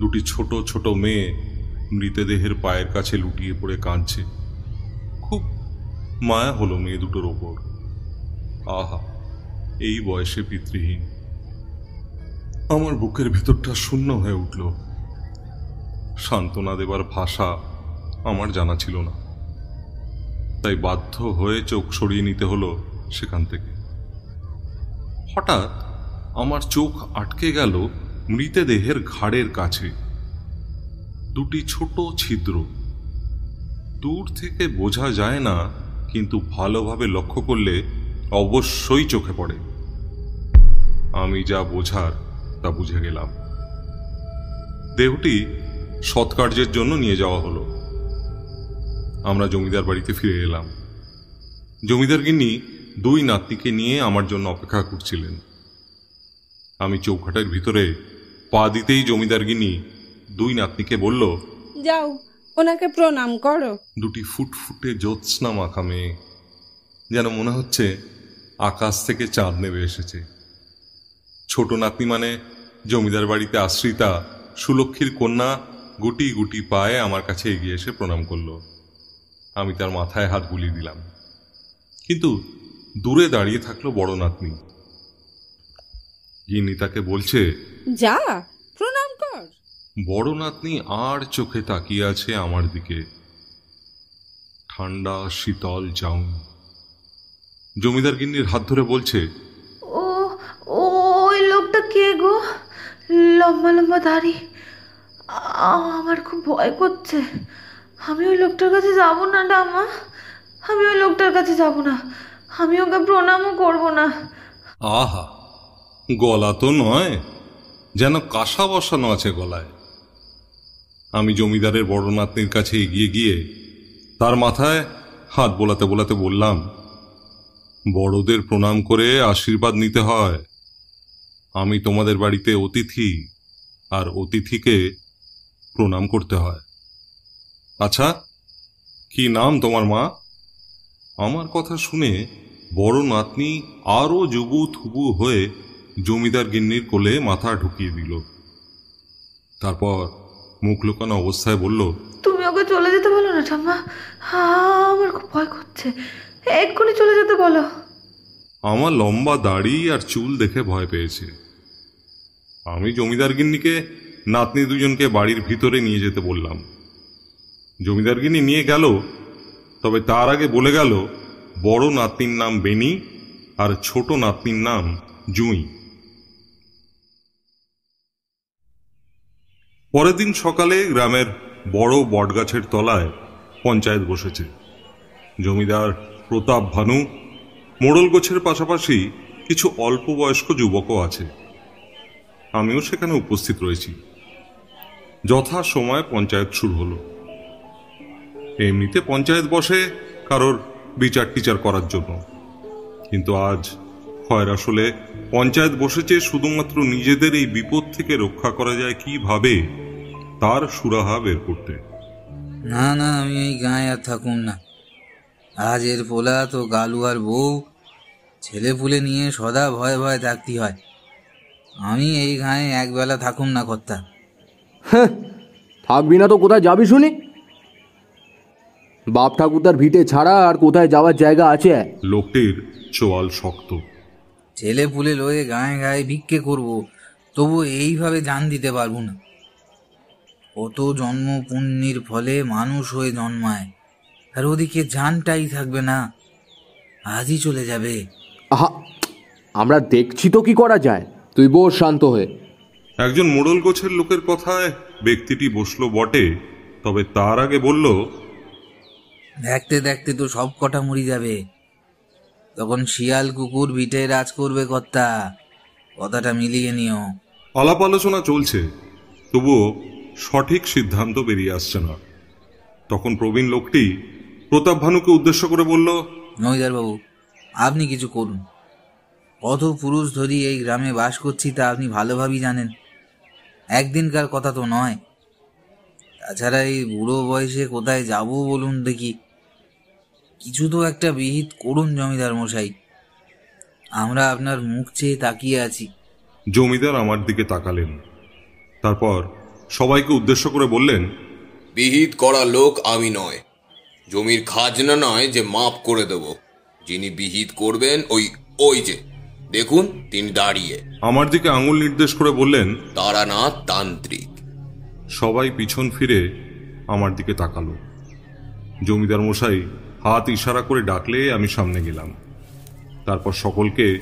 দুটি ছোট ছোট মেয়ে মৃতদেহের পায়ের কাছে লুটিয়ে পড়ে কাঁদছে। খুব মায়া হলো মেয়ে দুটোর ওপর। আহা, এই বয়সে পিতৃহীন। আমার বুকের ভেতরটা শূন্য হয়ে উঠল। সান্ত্বনা দেবার ভাষা আমার জানা ছিল না। তাই বাধ্য হয়ে চোখ সরিয়ে নিতে হলো সেখান থেকে। হঠাৎ আমার চোখ আটকে গেল মৃতদেহের ঘাড়ের কাছে। দুটি ছোট ছিদ্র। দূর থেকে বোঝা যায় না, কিন্তু ভালোভাবে লক্ষ্য করলে অবশ্যই চোখে পড়ে। আমি যা বোঝার তা বুঝে গেলাম। দেহটি সৎকার্যের জন্য নিয়ে যাওয়া হলো। আমরা জমিদার বাড়িতে ফিরে এলাম। জমিদার গিন্নি দুই নাতনিকে নিয়ে আমার জন্য অপেক্ষা করছিলেন। আমি চৌখাটের ভিতরে পা দিতেই জমিদার গিন্নি দুই নাতনিকে বলল যাও ওনাকে প্রণাম করো। দুটি ফুটফুটে জ্যোৎস্না মাখা মেয়ে। যেন মনে হচ্ছে আকাশ থেকে চাঁদ নেমে এসেছে। ছোট নাতনি মানে জমিদার বাড়িতে আশ্রিতা সুলক্ষীর কন্যা গুটি গুটি পায়ে আমার কাছে এগিয়ে এসে প্রণাম করল। আমি তার মাথায় হাত বুলিয়ে দিলাম। কিন্তু দূরে দাঁড়িয়ে থাকল বড় নাতনি। গিনি তাকে বলছে যা প্রণাম কর। বড় নাতনি আর চোখে তাকিয়ে আছে আমার দিকে। ঠান্ডা শীতল চাউন জমিদার গিন্নির হাত ধরে বলছে ও ও ওই লোকটা কে গো? লম্বা লম্বা দাড়ি। আমার খুব ভয় করছে। আমি ওই লোকটার কাছে যাব না ডামা আমি ওই লোকটার কাছে যাব না। আমি ওকে প্রণামও করব না। আহা গলা তো নয় যেন কাঁসা বসানো আছে গলায়। আমি জমিদারের বড় নাতনির কাছে এগিয়ে গিয়ে তার মাথায় হাত বোলাতে বোলাতে বললাম বড়দের প্রণাম করে আশীর্বাদ নিতে হয়। আমি তোমাদের বাড়িতে অতিথি, আর অতিথিকে প্রণাম করতে হয়। আচ্ছা কি নাম তোমার মা? আমার কথা শুনে বড় নাতনি আরও জুবু থুবু হয়ে জমিদার গিন্নির কোলে মাথা ঢুকিয়ে দিল। তারপর মুখ লুকানো অবস্থায় বলল, তুমি ওকে চলে যেতে বলো না, ঠাম্মা। আমার খুব ভয় করছে। এক্ষুনি চলে যেতে বলো। আমার লম্বা দাড়ি আর চুল দেখে ভয় পেয়েছে। আমি জমিদার গিন্নিকে, নাতনি দুজনকে বাড়ির ভিতরে নিয়ে যেতে বললাম। জমিদার গিন্নি নিয়ে গেল, তবে তার আগে বলে গেল, বড় নাতনির নাম বেনি আর ছোট নাতনির নাম জুঁই। পরের দিন সকালে গ্রামের বড় বটগাছের তলায় পঞ্চায়েত বসেছে। জমিদার প্রতাপ ভানু, মোড়ল গোছের পাশাপাশি কিছু অল্প বয়স্ক যুবকও আছে। আমিও সেখানে উপস্থিত রয়েছি। যথা সময় পঞ্চায়েত শুরু হলো। এমনিতে পঞ্চায়েত বসে কারোর বিচার টিচার করার জন্য। কিন্তু আজ হয় আসলে পঞ্চায়েত বসেছে শুধুমাত্র নিজেদের এই বিপদ থেকে রক্ষা করা যায় কীভাবে, তার সুরাহা বের করতে। না না, আমি এই গায়ে আর থাকুম না। আজ এর পোলা তো গালু আর বউ। ছেলে পুলে নিয়ে সদা ভয়ে ভয়ে থাকতে হয়। আমি এই গায়ে একবেলা থাকুম না কর্তা। হ্যাঁ থাকবি না তো কোথায় যাবি শুনি? বাপ ঠাকুরদার ভিটে ছাড়া আর কোথায় যাওয়ার জায়গা আছে? লোকটির চোয়াল শক্ত। ছেলে পুলে লয়ে গায়ে গায়ে ভিক্ষে করব তবু এইভাবে জান দিতে পারব না। কত জন্ম পুণ্যের ফলে মানুষ হয়ে জন্মায়। আর ওদিকে জানটাই থাকবে না। আজই চলে যাবে। আহা আমরা দেখছি তো কি করা যায়। তুই বস শান্ত হয়ে। একজন মোড়ল গোছের লোকের কথায় ব্যক্তিটি বসল বটে তবে তার আগে বলল দেখতে দেখতে তো সব কটা মরি যাবে। তখন শিয়াল কুকুর ভিটে রাজ করবে কর্তা। কথাটা মিলিয়ে নিও। আলাপ আলোচনা চলছে তবুও সঠিক সিদ্ধান্ত বেরিয়ে আসছে না। তখন প্রবীণ লোকটি প্রতাপ ভানুকে উদ্দেশ্য করে বলল বাবু আপনি কিছু করুন। কত পুরুষ ধরি এই গ্রামে বাস করছি তা আপনি ভালোভাবেই জানেন। একদিনকার কথা তো নয়। তাছাড়া এই বুড়ো বয়সে কোথায় যাব বলুন দেখি। কিছু তো একটা বিহিত করুন জমিদার মশাই। আমরা আপনার মুখ চেয়ে তাকিয়ে আছি। জমিদার আমার দিকে তাকালেন। তারপর সবাইকে উদ্দেশ্য করে বললেন বিহিত করা লোক আমি নয়। জমির খাজনা নয় যে মাপ করে দেব। যিনি বিহিত করবেন ওই ওই যে। দেখুন তিনি দাঁড়িয়ে। আমার দিকে আঙুল নির্দেশ করে বললেন তারানাথ তান্ত্রিক। সবাই পিছন ফিরে আমার দিকে তাকালো। জমিদার মশাই হাত ইশারা করে ডাকলে আমি সামনে গেলাম। তারপর সকলকে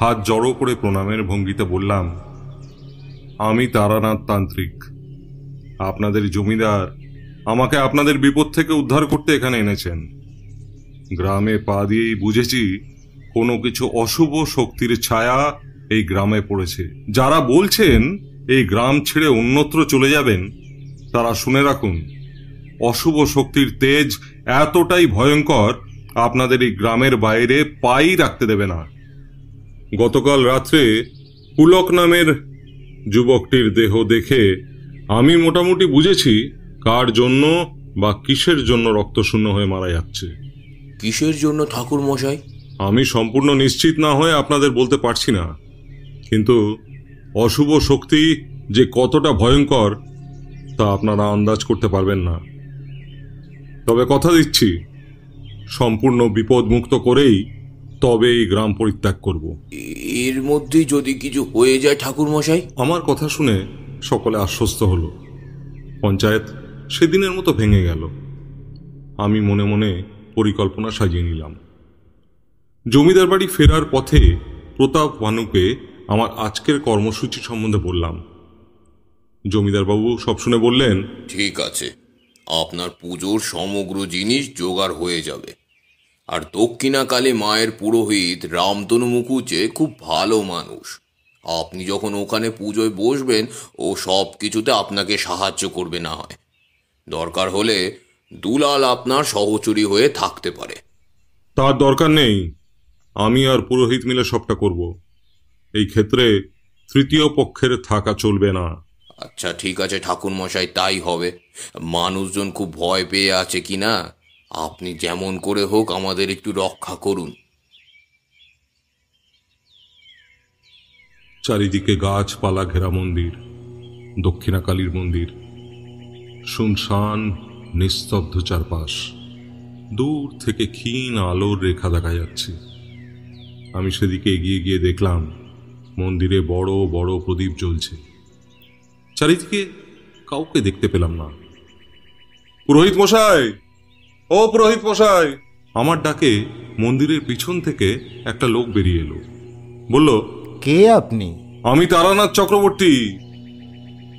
হাত জড়ো করে প্রণামের ভঙ্গিতে বললাম আমি তারানাথ তান্ত্রিক। আপনাদের জমিদার আমাকে আপনাদের বিপদ থেকে উদ্ধার করতে এখানে এনেছেন। গ্রামে পা দিয়েই বুঝেছি কোনো কিছু অশুভ শক্তির ছায়া এই গ্রামে পড়েছে। যারা বলছেন এই গ্রাম ছেড়ে অন্যত্র চলে যাবেন, তারা শুনে রাখুন, অশুভ শক্তির তেজ এতটাই ভয়ঙ্কর, আপনাদের এই গ্রামের বাইরে পাই রাখতে দেবে না। গতকাল রাত্রে পুলক নামের যুবকটির দেহ দেখে আমি মোটামুটি বুঝেছি কার জন্য বা কিসের জন্য রক্তশূন্য হয়ে মারা যাচ্ছে? কিসের জন্য ঠাকুর মশাই? আমি সম্পূর্ণ নিশ্চিত না হয়ে আপনাদের বলতে পারছি না। কিন্তু অশুভ শক্তি যে কতটা ভয়ঙ্কর তা আপনারা আন্দাজ করতে পারবেন না। তবে কথা দিচ্ছি সম্পূর্ণ বিপদ মুক্ত করেই তবে এই গ্রাম পরিত্যাগ করব। এর মধ্যে যদি কিছু হয়ে যায় ঠাকুর মশাই? আমার কথা শুনে সকলে আশ্বস্ত হলো। পঞ্চায়েত সেদিনের মতো ভেঙে গেল। আমি মনে মনে পরিকল্পনা সাজিয়ে নিলাম। জমিদার বাড়ি ফেরার পথে প্রতাপ ভানুকে আমার আজকের কর্মসূচি সম্বন্ধে বললাম। জমিদারবাবু সব শুনে বললেন, ঠিক আছে। আপনার পুজোর সমগ্র জিনিস জোগাড় হয়ে যাবে। আর দক্ষিণাকালী মায়ের পুরোহিত রামতনু মুখুজে খুব ভালো মানুষ। আপনি যখন ওখানে পুজোয় বসবেন, ও সব কিছুতে আপনাকে সাহায্য করবে না হয়। দরকার হলে দুলাল আপনার সহচরী হয়ে থাকতে পারে। তার দরকার নেই। আমি আর পুরোহিত মিলে সবটা করব। এই ক্ষেত্রে তৃতীয় পক্ষের থাকা চলবে না। আচ্ছা ঠিক আছে ঠাকুর মশাই তাই হবে। মানুষজন খুব ভয় পেয়ে আছে কি না? আপনি যেমন করে হোক আমাদের একটু রক্ষা করুন। চারিদিকে গাছপালা ঘেরা মন্দির দক্ষিণাকালীর মন্দির শুনশান নিস্তব্ধ চারপাশ। দূর থেকে ক্ষীণ আলোর রেখা দেখা যাচ্ছে। আমি সেদিকে এগিয়ে গিয়ে দেখলাম মন্দিরে বড় বড় প্রদীপ জ্বলছে। চারিদিকে কাউকে দেখতে পেলাম না। পুরোহিত মশাই! ও পুরোহিত মশাই! আমার ডাকে মন্দিরের পিছন থেকে একটা লোক বেরিয়ে এলো। বলল কে আপনি? আমি তারানাথ চক্রবর্তী।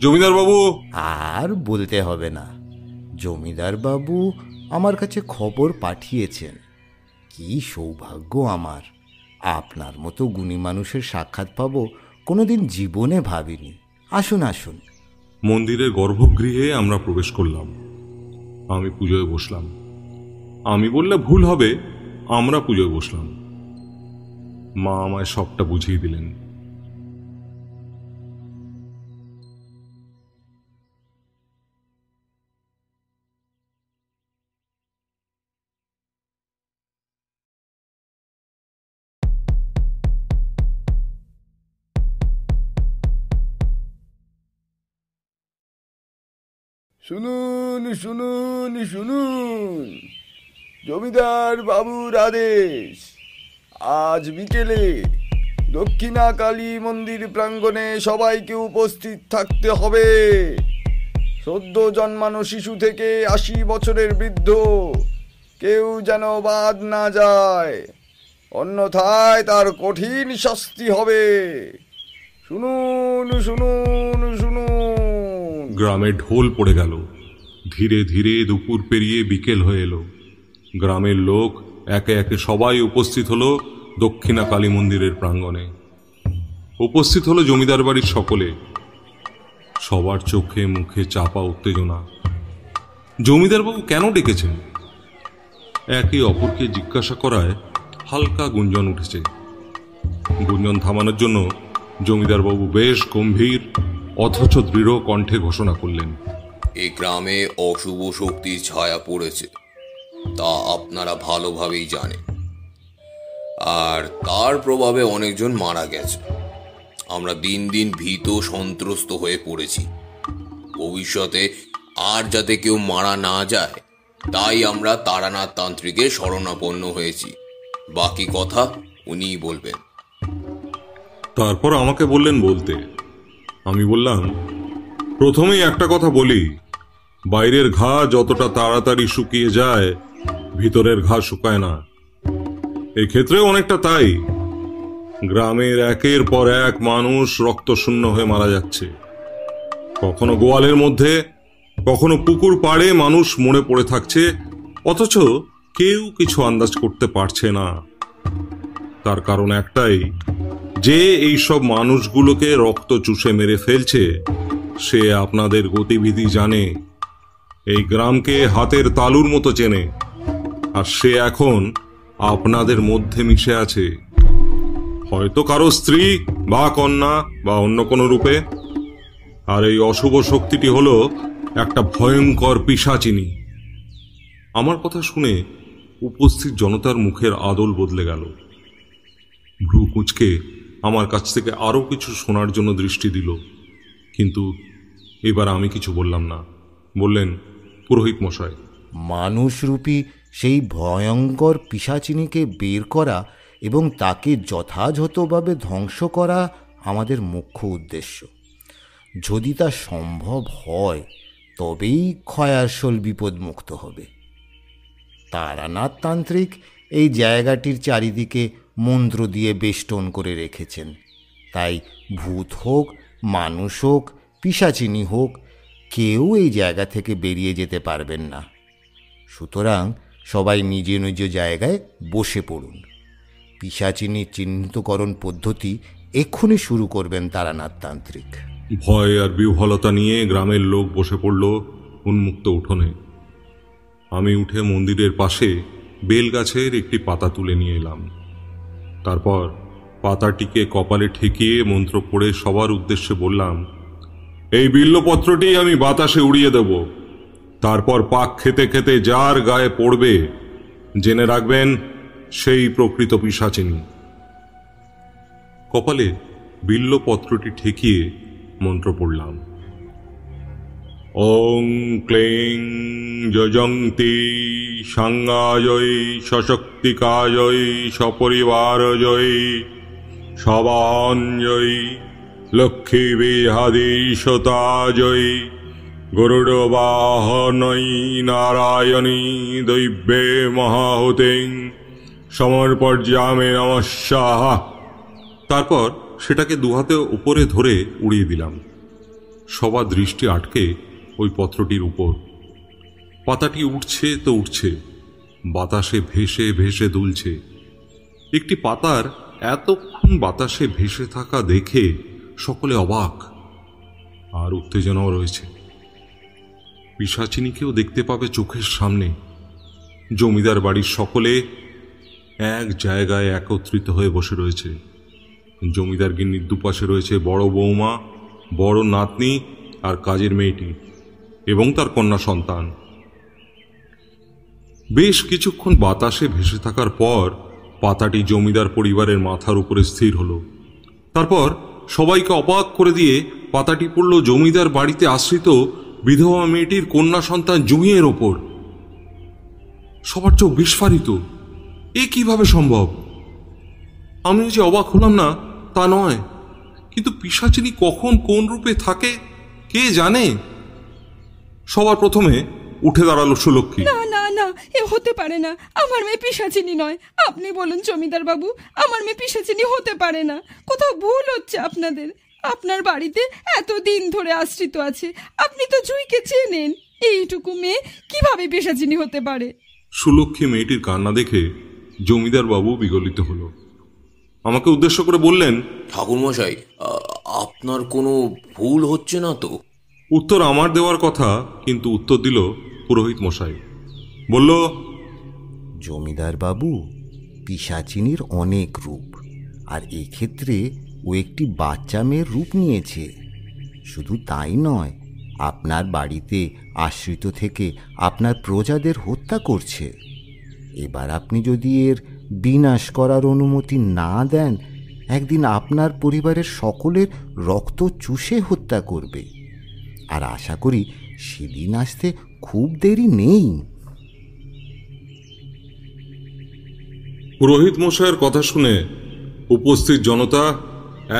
জমিদার বাবু আর বলতে হবে না। জমিদার বাবু আমার কাছে খবর পাঠিয়েছেন। কি সৌভাগ্য আমার। আপনার মতো গুণী মানুষের সাক্ষাৎ পাবো কোনোদিন জীবনে ভাবিনি। আসুন আসুন। মন্দিরের গর্ভগৃহে আমরা প্রবেশ করলাম। আমি পুজোয় বসলাম। আমি বললে ভুল হবে আমরা পুজোয় বসলাম। মা আমায় সবটা বুঝিয়ে দিলেন। শুনুন শুনুন শুনুন। জমিদার বাবুর আদেশ। আজ বিকেলে দক্ষিণা কালী মন্দির প্রাঙ্গণে সবাইকে উপস্থিত থাকতে হবে। সদ্য জন্মানো শিশু থেকে আশি বছরের বৃদ্ধ। কেউ যেন বাদ না যায়। অন্যথায় তার কঠিন শাস্তি হবে। শুনুন শুনুন শুনুন। গ্রামে ঢোল পড়ে গেল। ধীরে ধীরে দুপুর পেরিয়ে বিকেল হয়ে এলো। গ্রামের লোক একে একে সবাই উপস্থিত হলো দক্ষিণা কালী মন্দিরের প্রাঙ্গণে। উপস্থিত হলো জমিদার বাড়ির সকলে। সবার চোখে মুখে চাপা উত্তেজনা। জমিদারবাবু কেন ডেকেছেন? একে অপরকে জিজ্ঞাসা করায় হালকা গুঞ্জন উঠেছে। গুঞ্জন থামানোর জন্য জমিদারবাবু বেশ গম্ভীর অথচ দৃঢ় কণ্ঠে ঘোষণা করলেন এই গ্রামে অশুভ শক্তির ছায়া পড়েছে তা আপনারা ভালোভাবেই জানেন। আর তার প্রভাবে অনেকজন মারা গেছে। আমরা দিন দিন ভীত সন্ত্রস্ত হয়ে পড়েছি। ভবিষ্যতে আর যাতে কেউ মারা না যায় তাই আমরা তারানাথ তান্ত্রিকের শরণাপন্ন হয়েছি। বাকি কথা উনিই বলবেন। তারপর আমাকে বললেন বলতে আমি বললাম, প্রথমেই একটা কথা বলি। বাইরের ঘা যতটা তাড়াতাড়ি শুকিয়ে যায়, ভিতরের ঘা শুকায় না। এক্ষেত্রে অনেকটা তাই। গ্রামের একের পর এক মানুষ রক্তশূন্য হয়ে মারা যাচ্ছে। কখনো গোয়ালের মধ্যে, কখনো পুকুর পাড়ে মানুষ মরে পড়ে থাকছে, অথচ কেউ কিছু আন্দাজ করতে পারছে না। তার কারণ একটাই যে এইসব মানুষগুলোকে রক্ত চুষে মেরে ফেলছে, সে আপনাদের গতিবিধি জানে। এই গ্রামকে হাতের তালুর মতো চেনে। আর সে এখন আপনাদের মধ্যে মিশে আছে। হয়তো কারও স্ত্রী বা কন্যা বা অন্য কোনো রূপে। আর এই অশুভ শক্তিটি হলো একটা ভয়ঙ্কর পিসাচিনী আমার কথা শুনে উপস্থিত জনতার মুখের আদল বদলে গেল। ভ্রু কুচকে আমার কাছ থেকে আরও কিছু শোনার জন্য দৃষ্টি দিল। কিন্তু এবার আমি কিছু বললাম না। বললেন, পুরোহিত মশাই। মানুষরূপী সেই ভয়ঙ্কর পিসাচিনীকে বের করা এবং তাকে যথাযথভাবে ধ্বংস করা আমাদের মুখ্য উদ্দেশ্য। যদি তা সম্ভব হয়, তবেই ক্ষয়াসল বিপদমুক্ত হবে। তারানাথ তান্ত্রিক এই জায়গাটির চারিদিকে মন্ত্র দিয়ে বেষ্টন করে রেখেছেন। তাই ভূত হোক, মানুষ হোক, পিসাচিনি হোক, কেউ এই জায়গা থেকে বেরিয়ে যেতে পারবেন না। সুতরাং সবাই নিজ নিজ জায়গায় বসে পড়ুন। পিসাচিনির চিহ্নিতকরণ পদ্ধতি এক্ষুনি শুরু করবেন তারানাথ তান্ত্রিক ভয় আর বিহ্বলতা নিয়ে গ্রামের লোক বসে পড়ল উন্মুক্ত উঠোনে। আমি উঠে মন্দিরের পাশে বেলগাছের একটি পাতা তুলে নিয়ে এলাম। তারপর পাতাটিকে কপালে ঠেকিয়ে মন্ত্র পড়ে সবার উদ্দেশ্যে বললাম, এই বিল্লপত্রটি আমি বাতাসে উড়িয়ে দেব। তারপর পাক খেতে খেতে যার গায়ে পড়বে, জেনে রাখবেন, সেই প্রকৃত পিসাচিনী। কপালে বিল্লপত্রটি ঠেকিয়ে মন্ত্র পড়লাম। ওং ক্লেং যজন্তি সাঙ্গাজয়ী সশক্তিকাজয়ী সপরিবারজয়ী সবাঞ্জয়ী লক্ষ্মী বিহাদীশতাজয়ী গরুড়বাহনৈ নারায়ণী দৈব্যে মহাহুতিং সমর্পর্যামে নমস্যাহ তারপর সেটাকে দুহাতে উপরে ধরে উড়িয়ে দিলাম। সবার দৃষ্টি আটকে ওই পত্রটির উপর। পাতাটি উঠছে তো উঠছে, বাতাসে ভেসে ভেসে দুলছে। একটি পাতার এতক্ষণ বাতাসে ভেসে থাকা দেখে সকলে অবাক আর উত্তেজনাও রয়েছে। পিসাচিনীকেও দেখতে পাবে চোখের সামনে। জমিদার বাড়ির সকলে এক জায়গায় একত্রিত হয়ে বসে রয়েছে। জমিদার গিন্নির দুপাশে রয়েছে বড় বৌমা, বড় নাতনি আর কাজের মেয়েটি। এবং তার কন্যা সন্তান। বেশ কিছুক্ষণ বাতাসে ভেসে থাকার পর পাতাটি জমিদার পরিবারের মাথার উপরে স্থির হলো। তারপর সবাইকে অবাক করে দিয়ে পাতাটি পড়ল জমিদার বাড়িতে আশ্রিত বিধবা মেয়েটির কন্যা সন্তান জুঁইয়ের ওপর। সবার চোখ বিস্ফারিত। এ কীভাবে সম্ভব? আমি যে অবাক হলাম না, তা নয়। কিন্তু পিসাচিনী কখন কোন রূপে থাকে, কে জানে? সবার প্রথমে উঠে দাঁড়াল সুলক্ষী। না না না এ হতে পারে না। আমার মেয়ে পিসাচিনি নয়। আপনি বলুন জমিদার বাবু আমার মেয়ে পিসাচিনি হতে পারে না। কোথাও ভুল হচ্ছে আপনাদের? আপনার বাড়িতে এত দিন ধরে আশ্রিত আছে। আপনি তো জুইকে চেনেন। এইটুকু মেয়ে কীভাবে পিসাচিনি হতে পারে? সুলক্ষী মেয়েটির কান্না দেখে জমিদার বাবু বিগলিত হলো। আমাকে উদ্দেশ্য করে বললেন ঠাকুরমশাই আপনার কোনো ভুল হচ্ছে না তো? উত্তর আমার দেওয়ার কথা, কিন্তু উত্তর দিল পুরোহিত মশাই। বলল, জমিদার বাবু, পিসাচিনীর অনেক রূপ, আর এক্ষেত্রে ও একটি বাচ্চা মেয়ের রূপ নিয়েছে। শুধু তাই নয়, আপনার বাড়িতে আশ্রিত থেকে আপনার প্রজাদের হত্যা করছে। এবার আপনি যদি এর বিনাশ করার অনুমতি না দেন, একদিন আপনার পরিবারের সকলের রক্ত চুষে হত্যা করবে। আর আশা করি সেদিন আসতে খুব দেরি নেই। পুরোহিত মশাইয়ের কথা শুনে উপস্থিত জনতা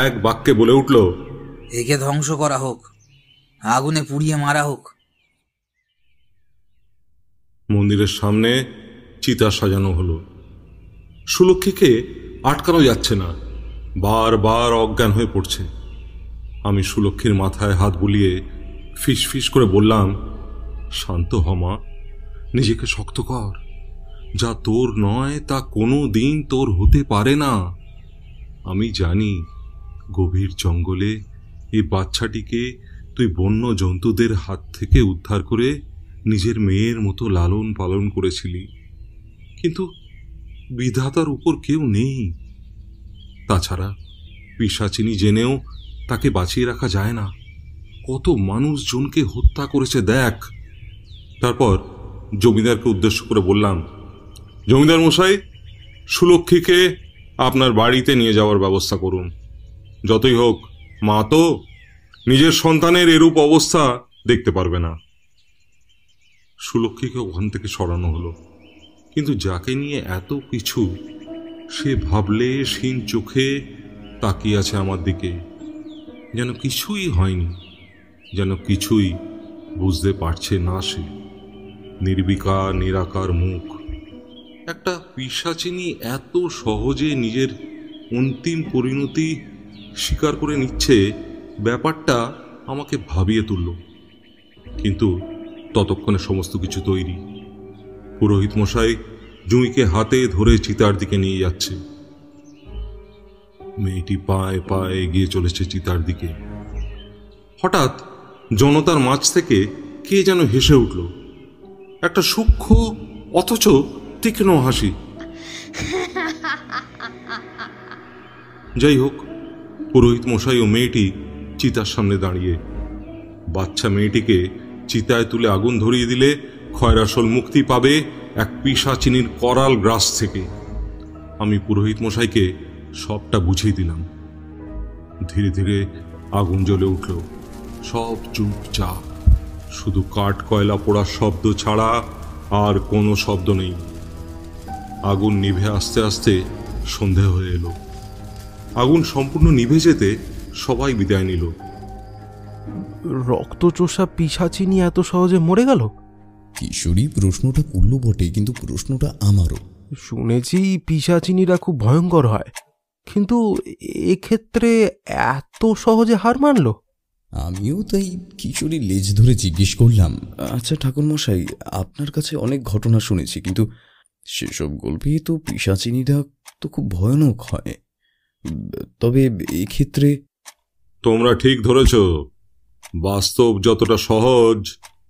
এক বাক্যে বলে উঠল একে ধ্বংস করা হোক আগুনে পুড়িয়ে মারা হোক। মন্দিরের সামনে চিতা সাজানো হলো। সুলক্ষীকে আটকানো যাচ্ছে না বারবার অজ্ঞান হয়ে পড়ছে। আমি সুলক্ষীর মাথায় হাত বুলিয়ে ফিস ফিস করে বললাম, শান্ত হমা নিজেকে শক্ত কর। যা তোর নয়, তা কোনো দিন তোর হতে পারে না। আমি জানি গভীর জঙ্গলে এই বাচ্চাটিকে তুই বন্য জন্তুদের হাত থেকে উদ্ধার করে নিজের মেয়ের মতো লালন পালন করেছিলি। কিন্তু বিধাতার উপর কেউ নেই। তাছাড়া পিসাচিনি জেনেও তাকে বাঁচিয়ে রাখা যায় না। কত মানুষজনকে হত্যা করেছে দেখ। তারপর জমিদারকে উদ্দেশ্য করে বললাম, জমিদার মশাই, সুলক্ষীকে আপনার বাড়িতে নিয়ে যাওয়ার ব্যবস্থা করুন। যতই হোক, মা তো নিজের সন্তানের এরূপ অবস্থা দেখতে পারবে না। সুলক্ষীকে ওখান থেকে সরানো হলো। কিন্তু যাকে নিয়ে এত কিছু, সে ভাবলে সিন চোখে তাকিয়ে আছে আমার দিকে। যেন কিছুই হয়নি। যেন কিছুই বুঝতে পারছে না সে। নির্বিকার, নিরাকার মুখ। একটা পিসাচিনি এত সহজে নিজের অন্তিম পরিণতি স্বীকার করে নিচ্ছে, ব্যাপারটা আমাকে ভাবিয়ে তুলল। কিন্তু ততক্ষণে সমস্ত কিছু তৈরি। পুরোহিত মশাই জুঁইকে হাতে ধরে চিতার দিকে নিয়ে যাচ্ছে। মেয়েটি পায়ে পায়ে এগিয়ে চলেছে চিতার দিকে। হঠাৎ জনতার মাঝ থেকে কে যেন হেসে উঠল। একটা সূক্ষ্ম, অথচ তীক্ষ্ণ হাসি। যাই হোক, পুরোহিত মশাই ও মেয়েটি চিতার সামনে দাঁড়িয়ে। বাচ্চা মেয়েটিকে চিতায় তুলে আগুন ধরিয়ে দিলে খয়রাসল মুক্তি পাবে এক পিসাচিনির করাল গ্রাস থেকে। আমি পুরোহিত মশাইকে সবটা বুঝিয়ে দিলাম। ধীরে ধীরে আগুন জ্বলে উঠল। সব চুপচাপ। শুধু কাঠ কয়লা পোড়ার শব্দ ছাড়া আর কোনো শব্দ নেই। আগুন নিভে আস্তে আস্তে সন্ধে হয়ে এলো। আগুন সম্পূর্ণ নিভে যেতে সবাই বিদায় নিল। রক্তচোষা পিসাচিনি এত সহজে মরে গেল? কিশোরী প্রশ্নটা করল বটে কিন্তু প্রশ্নটা আমারও। শুনেছি পিসাচিনিরা খুব ভয়ঙ্কর হয়। কিন্তু এক্ষেত্রে এত সহজে হার মানলো? আমিও তাই কিশোরী লেজ ধরে জিজ্ঞেস করলাম। আচ্ছা ঠাকুরমশাই আপনার কাছে অনেক ঘটনা শুনেছি কিন্তু সেসব গল্পে তো পিসাচিনীরা তো খুব ভয়ানক হয়। তবে এক্ষেত্রে তোমরা ঠিক ধরেছ। বাস্তব যতটা সহজ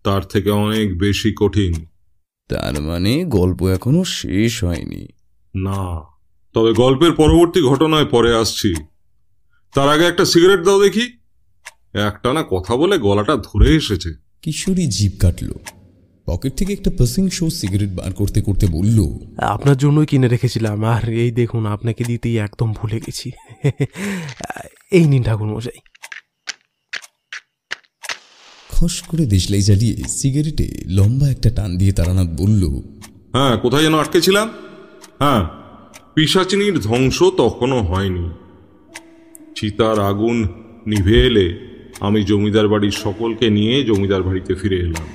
তার থেকে অনেক বেশি কঠিন। তার মানে গল্প এখনও শেষ হয়নি। না তবে গল্পের পরবর্তী ঘটনায় পরে আসছি। তার আগে একটা সিগারেট দাও দেখি। একটা না কথা বলে গলাটা ধরে এসেছে। কিশোরী জিপ কাটল। পকেট থেকে একটা পাসিং শো সিগারেট বার করতে করতে বলল আপনার জন্যই কিনে রেখেছিলাম আর এই দেখুন আপনাকে দিতেই একদম ভুলে গেছি। এই নিন ঠাকুর মশাই। খস করে দেশলাই জ্বালিয়ে সিগারেটে লম্বা একটা টান দিয়ে তারানাথ বলল হ্যাঁ কোথায় যেন আটকেছিলাম হ্যাঁ পিসাচিনীর ধ্বংস তখনও হয়নি। চিতার আগুন নিভে এলে আমি জমিদার বাড়ির সকলকে নিয়ে জমিদার বাড়িতে ফিরে এলাম।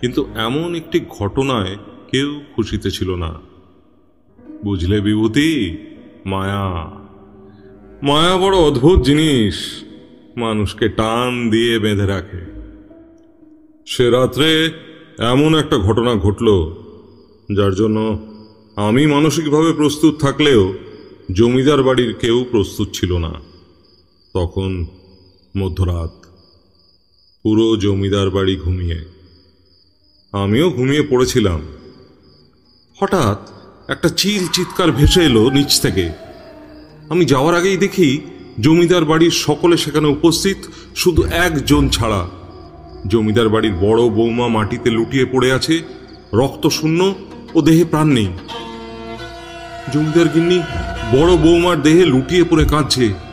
কিন্তু এমন একটি ঘটনায় কেউ খুশিতে ছিল না। বুঝলে বিভূতি? মায়া। মায়া বড় অদ্ভুত জিনিস। মানুষকে টান দিয়ে বেঁধে রাখে। সে রাত্রে এমন একটা ঘটনা ঘটল, যার জন্য আমি মানসিকভাবে প্রস্তুত থাকলেও জমিদার বাড়ির কেউ প্রস্তুত ছিল না। তখন মধ্যরাত। পুরো জমিদার বাড়ি ঘুমিয়ে। আমিও ঘুমিয়ে পড়েছিলাম। হঠাৎ একটা চিল চিৎকার ভেসে এলো নিচ থেকে। আমি যাওয়ার আগেই দেখি জমিদার বাড়ির সকলে সেখানে উপস্থিত শুধু একজন ছাড়া। জমিদার বাড়ির বড় বৌমা মাটিতে লুটিয়ে পড়ে আছে, রক্ত শূন্য ও দেহে প্রাণ নেই। জমিদার গিন্নি বড় বৌমার দেহে লুটিয়ে পড়ে কাঁদছে।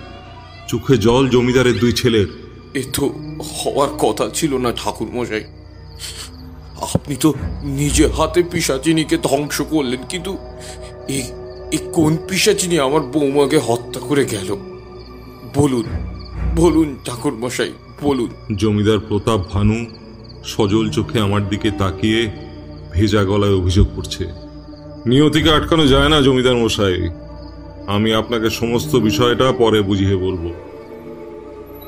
চোখে জল জমিদারের দুই ছেলের। এ তো হওয়ার কথা ছিল না ঠাকুর মশাই। আপনি তো নিজে হাতে পিসাচিনীকে ধ্বংস করলেন কিন্তু এই কোন পিসাচিনী আমার বৌমাকে হত্যা করে গেল? বলুন বলুন ঠাকুর মশাই বলুন। জমিদার প্রতাপ ভানু সজল চোখে আমার দিকে তাকিয়ে ভেজা গলায় অভিযোগ করছে। নিয়তিকে আটকানো যায় না জমিদার মশাই। আমি আপনাকে সমস্ত বিষয়টা পরে বুঝিয়ে বলব।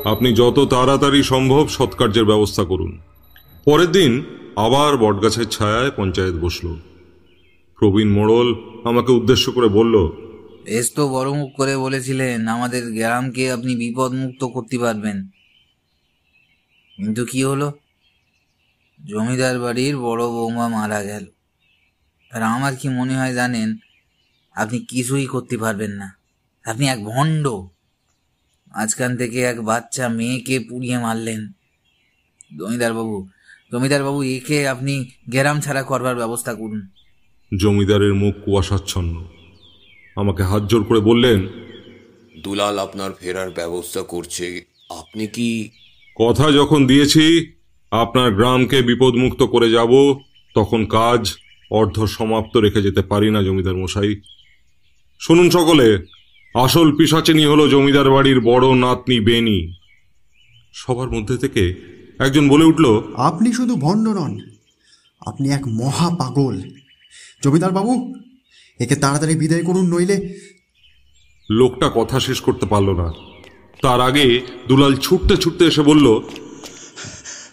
আপনি যত তাড়াতাড়ি সম্ভব সৎকার্যের ব্যবস্থা করুন। পরের দিন আবার বটগাছের ছায়ায় পঞ্চায়েত বসল। প্রবীণ মোড়ল আমাকে উদ্দেশ্য করে বলল, বেশ তো বড় মুখ করে বলেছিলেন, আমাদের গ্রামকে আপনি বিপদ মুক্ত করতে পারবেন। কিন্তু কি হলো? জমিদার বাড়ির বড় বৌমা মারা গেল। আর আমার কি মনে হয় জানেন আপনি কিছুই করতে পারবেন না। আপনি এক ভণ্ড। মাঝখান থেকে এক বাচ্চা মেয়েকে পুড়িয়ে মারলেন। জমিদার বাবু জমিদার বাবু একে আপনি গ্রাম ছাড়া করবার ব্যবস্থা করুন। জমিদারের মুখ কুয়াশাচ্ছন্ন। আমাকে হাত জোর করে বললেন দুলাল আপনার ফেরার ব্যবস্থা করছে। আপনি কি কথা যখন দিয়েছি আপনার গ্রামকে বিপদমুক্ত করে যাব তখন কাজ অর্ধ সমাপ্ত রেখে যেতে পারি না জমিদার মশাই। শুনুন সকলে আসল পিসাচিনী হলো জমিদার বাড়ির বড় নাতনি বেনি। সবার মধ্যে থেকে একজন বলে উঠল আপনি শুধু ভণ্ড নন আপনি এক মহা পাগল। জমিদার বাবু একে তাড়াতাড়ি বিদায় করুন নইলে লোকটা কথা শেষ করতে পারল না। তার আগে দুলাল ছুটতে ছুটতে এসে বলল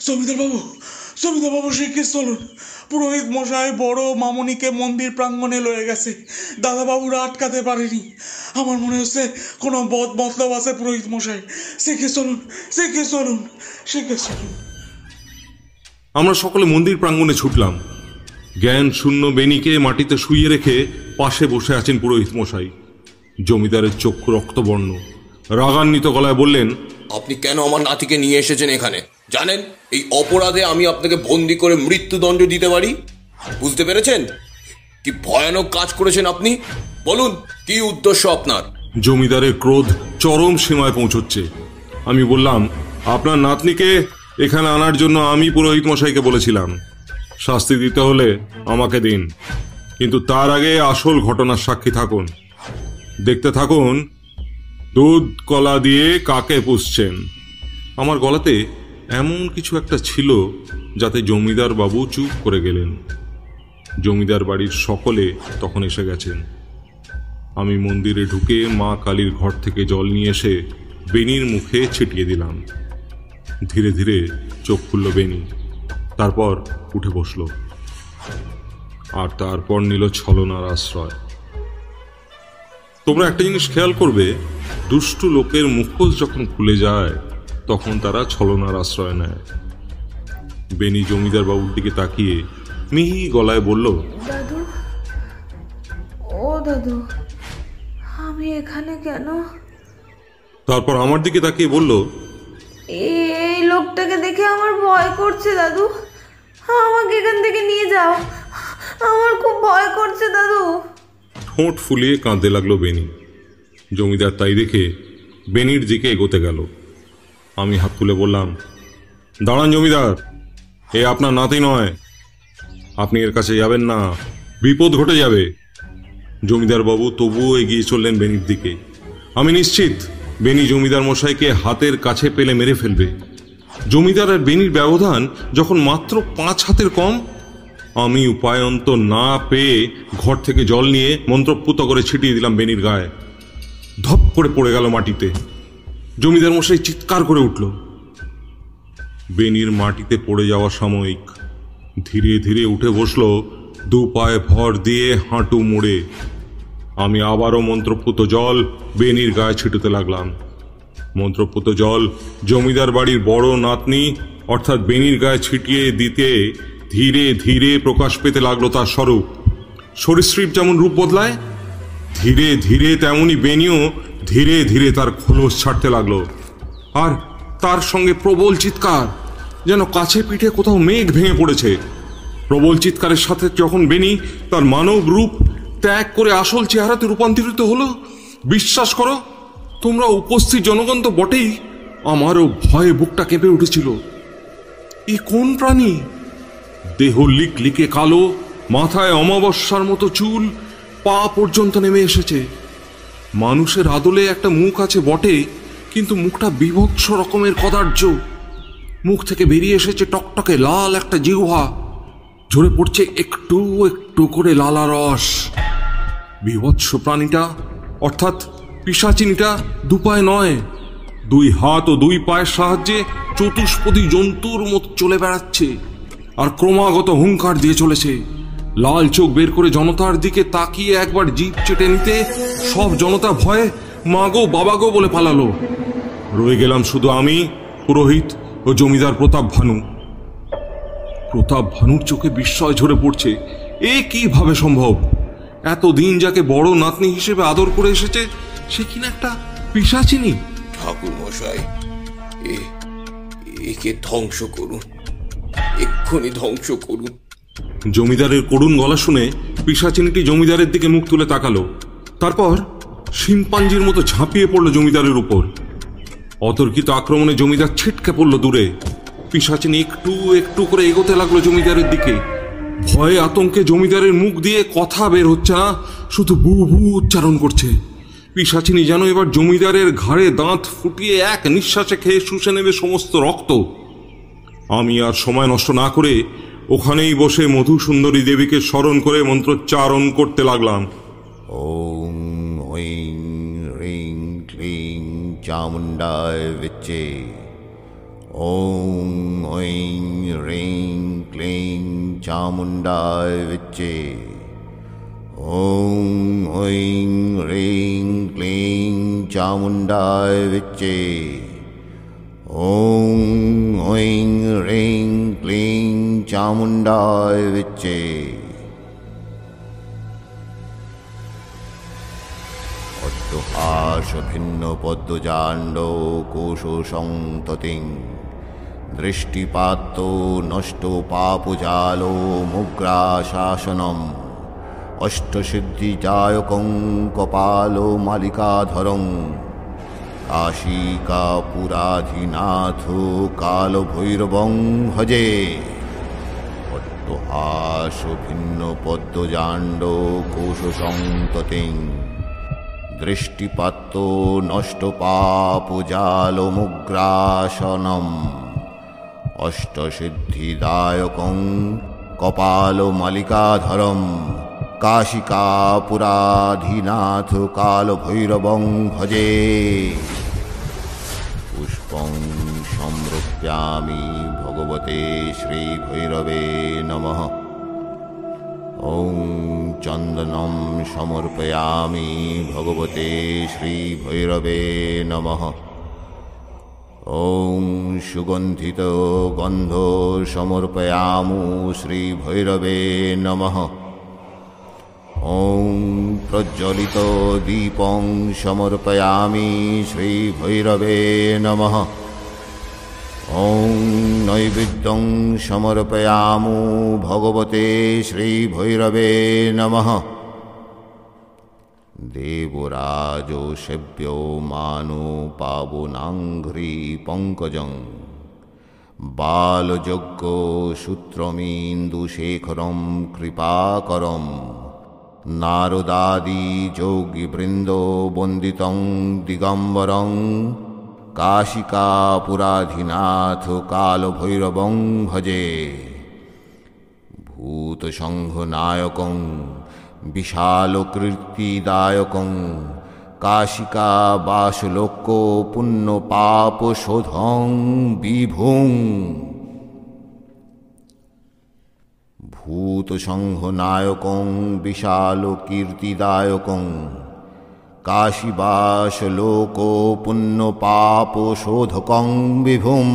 জমিদার বাবু জমিদার বাবু শিগগির চলুন। পুরোহিত মশাই বড় মামনিকে মন্দির প্রাঙ্গণে লয়ে গেছে। দাদা বাবুরা আটকাতে পারেনি। আমার মনে হচ্ছে কোনো বদ মতলব আছে পুরোহিত মশাই। শিখে চলুন শিখে চলুন শিখে চলুন আমরা সকলে মন্দির প্রাঙ্গণে ছুটলাম। জ্ঞান শূন্য বেনিকে মাটিতে শুইয়ে রেখে পাশে বসে আছেন পুরোহিত মশাই। জমিদারের চক্ষু রক্তবর্ণ। রাগান্বিত গলায় বললেন আপনি কেন আমার নাতিকে নিয়ে এসেছেন এখানে? জানেন, এই অপরাধে আমি আপনাকে বন্দি করে মৃত্যুদণ্ড দিতে পারি? বুঝতে পেরেছেন? কি ভয়ানক কাজ করেছেন আপনি? বলুন, কি উদ্দেশ্য আপনার? জমিদারের ক্রোধ চরম সীমায় পৌঁছচ্ছে। আমি বললাম, আপনার নাতনিকে এখানে আনার জন্য আমি পুরোহিত মশাইকে বলেছিলাম, শাস্তি দিতে হলে আমাকে দিন। কিন্তু তার আগে আসল ঘটনার সাক্ষী থাকুন। দেখতে থাকুন, দুধ কলা দিয়ে কাকে পুষছেন? আমার গলাতে এমন কিছু একটা ছিল যাতে জমিদার বাবু চুপ করে গেলেন। জমিদার বাড়ির সকলে তখন এসে গেছেন। আমি মন্দিরে ঢুকে মা কালীর ঘর থেকে জল নিয়ে এসে বেনির মুখে ছিটিয়ে দিলাম। ধীরে ধীরে চোখ খুলল বেনি তারপর উঠে বসল। আর তারপর নিল ছলনার আশ্রয়। তোমরা একটা জিনিস খেয়াল করবে, দুষ্টু লোকের মুখোশ যখন খুলে যায় তখন তারা ছলনার আশ্রয় নেয়। বেনি জমিদার বাবুর দিকে তাকিয়ে মিহি গলায় বলল দাদু ও দাদু আমি এখানে কেন? তারপর আমার দিকে তাকিয়ে বলল এই লোকটাকে দেখে আমার ভয় করছে দাদু। আমাকে এখান থেকে নিয়ে যাও। আমার খুব ভয় করছে দাদু। ঠোঁট ফুলিয়ে কাঁদতে লাগল বেনি জমিদার তাই দেখে বেনির দিকে এগোতে গেল। আমি হাত তুলে বললাম, দাঁড়ান জমিদার, এ আপনার নাতি নয়। আপনি এর কাছে যাবেন না, বিপদ ঘটে যাবে। জমিদার বাবু তবুও এগিয়ে চললেন বেনির দিকে। আমি নিশ্চিত বেনি জমিদার মশাইকে হাতের কাছে পেলে মেরে ফেলবে। জমিদার আর বেনির ব্যবধান যখন মাত্র পাঁচ হাতের কম, আমি উপায়ন্ত না পেয়ে ঘর থেকে জল নিয়ে মন্ত্রপুত করে ছিটিয়ে দিলাম বেনির গায়ে। ধপ করে পড়ে গেল মাটিতে। জমিদার মশাই চিৎকার করে উঠল। বেনির মাটিতে পড়ে যাওয়া সাময়িক ধীরে ধীরে উঠে বসল, দু পায়ে ভর দিয়ে হাঁটু মুড়ে। আমি আবারও মন্ত্রপুত জল বেনির গায়ে ছিটতে লাগলাম। মন্ত্রপুত জল জমিদার বাড়ির বড় নাতনি, অর্থাৎ বেনির গায়ে ছিটিয়ে দিতে ধীরে ধীরে প্রকাশ পেতে লাগল তার স্বরূপ। সরীসৃপ যেমন রূপ বদলায়, ধীরে ধীরে তেমনি বেনিও ধীরে ধীরে তার খোলস ছাড়তে লাগল। আর তার সঙ্গে প্রবল চিৎকার, যেন কাছে পিঠে কোথাও মেঘ ভেঙে পড়েছে। প্রবল চিৎকারের সাথে যখন বেনি তার মানব রূপ ত্যাগ করে আসল চেহারাতে রূপান্তরিত হলো, বিশ্বাস করো, তোমরা উপস্থিত জনগণ তো বটেই আমারও ভয়ে বুকটা কেঁপে উঠেছিল। এ কোন প্রাণী? দেহ লিক লিকে কালো, মাথায় অমাবস্যার মতো চুল, পা পর্যন্ত নেমে এসেছে। মানুষের আদলে একটা মুখ আছে বটে কিন্তু মুখটা বিভৎস রকমের কদার্য। মুখ থেকে বেরিয়ে এসেছে টকটকে লাল একটা জিহ্বা। ঝরে পড়ছে একটু একটু করে লালা রস। বিভৎস প্রাণীটা, অর্থাৎ পিসাচিনিটা, দুপায় নয়। দুই হাত ও দুই পায়ের সাহায্যে চতুষ্পদী জন্তুর মতো চলে বেড়াচ্ছে, আর ক্রমাগত হুঙ্কার দিয়ে চলেছে। লাল চোখ বের করে জনতার দিকে তাকিয়ে একবার জিপ চেটে নিতে সব জনতা ভয়ে, মা গো, বাবা গো বলে পালালো। রয়ে গেলাম শুধু আমি, পুরোহিত ও জমিদার প্রতাপ ভানু। প্রতাপ ভানুর চোখে বিস্ময় ঝরে পড়ছে। এ কীভাবে সম্ভব? এতদিন যাকে বড় নাতনি হিসেবে আদর করে এসেছে, সে কিনা একটা পিসাচিনি? ঠাকুর মশাই একে ধ্বংস করুন। এক্ষুনি ধ্বংস করুন। জমিদারের করুণ গলা শুনে পিসাচিনিটি জমিদারের দিকে মুখ তুলে তাকালো। তারপর শিম্পাঞ্জির মতো ঝাঁপিয়ে পড়ল জমিদারের উপর। অতর্কিত আক্রমণে জমিদার ছিটকে পড়ল দূরে। পিসাচিনি একটু একটু করে এগোতে লাগল জমিদারের দিকে। ভয়ে আতঙ্কে জমিদারের মুখ দিয়ে কথা বের হচ্ছে না, শুধু বু বু উচ্চারণ করছে। পিসাচিনি যেন এবার জমিদারের ঘাড়ে দাঁত ফুটিয়ে এক নিঃশ্বাসে খেয়ে শুষে নেবে সমস্ত রক্ত। আমি আর সময় নষ্ট না করে ওখানেই বসে মধুসুন্দরী দেবীকে স্মরণ করে মন্ত্রোচ্চারণ করতে লাগলাম। ওং ঐং হ্রিং ক্লিং চামুণ্ডায় বিচ্চে। ওং ঐং হ্রিং ক্লিং চামুণ্ডায় বিচ্চে। ওং ঐং হ্রিং ক্লিং চামুণ্ডায় বিচ্চে। ওং ঐং হ্রিং ক্লিং চামুণ্ডায় বিচ্চে অট্টহাস ভিন্ন পদ্মজাণ্ড কোষ সংততিং দৃষ্টিপাত্ত নষ্ট পাপজালো কপালো মালিকাধরং কাশিকাপুরাধিনাথ কালভৈরবং ভজে অট্টহাস ভিন্ন পদ্মজাণ্ড কোষ সংততিং দৃষ্টিপাত্ত নষ্ট পাপ জালমুগ্রাসনম অষ্টসিদ্ধিদায়কং কপাল মালিকাধরম কাশিকা পুরাধীনাথ কাল ভৈরবং ভজে পুষ্প সমৃপ্যামি ভগবতে শ্রী ভৈরবে নম ওং চন্দন সমর্পয়ামি ভগবতে শ্রী ভৈরবে নম ওং সুগন্ধিত গন্ধ সমর্পয়ামু শ্রী ভৈরবে নমঃ ॐ प्रज्वलितदीपं समर्पयामि श्रीभैरवे नमः ॐ नैवेद्यं समर्पयामो भगवते श्रीभैरवे नमः देवराजो सेव्यो मानो पावनाङ्घ्रि पङ्कजं बालयज्ञो নারদাদি যোগী বৃন্দ বন্দিত দিগম্বরং কাশিকা পুরাধিনাথ কালভৈরবং ভজে ভূত সংঘ নায়ক বিশাল বিশালকীর্তিদায়কং কাশিকা বাসলোক পুণ্য পাপ শোধং বিভুং লোক পুণ্য পাপ শোধকং বিভুম।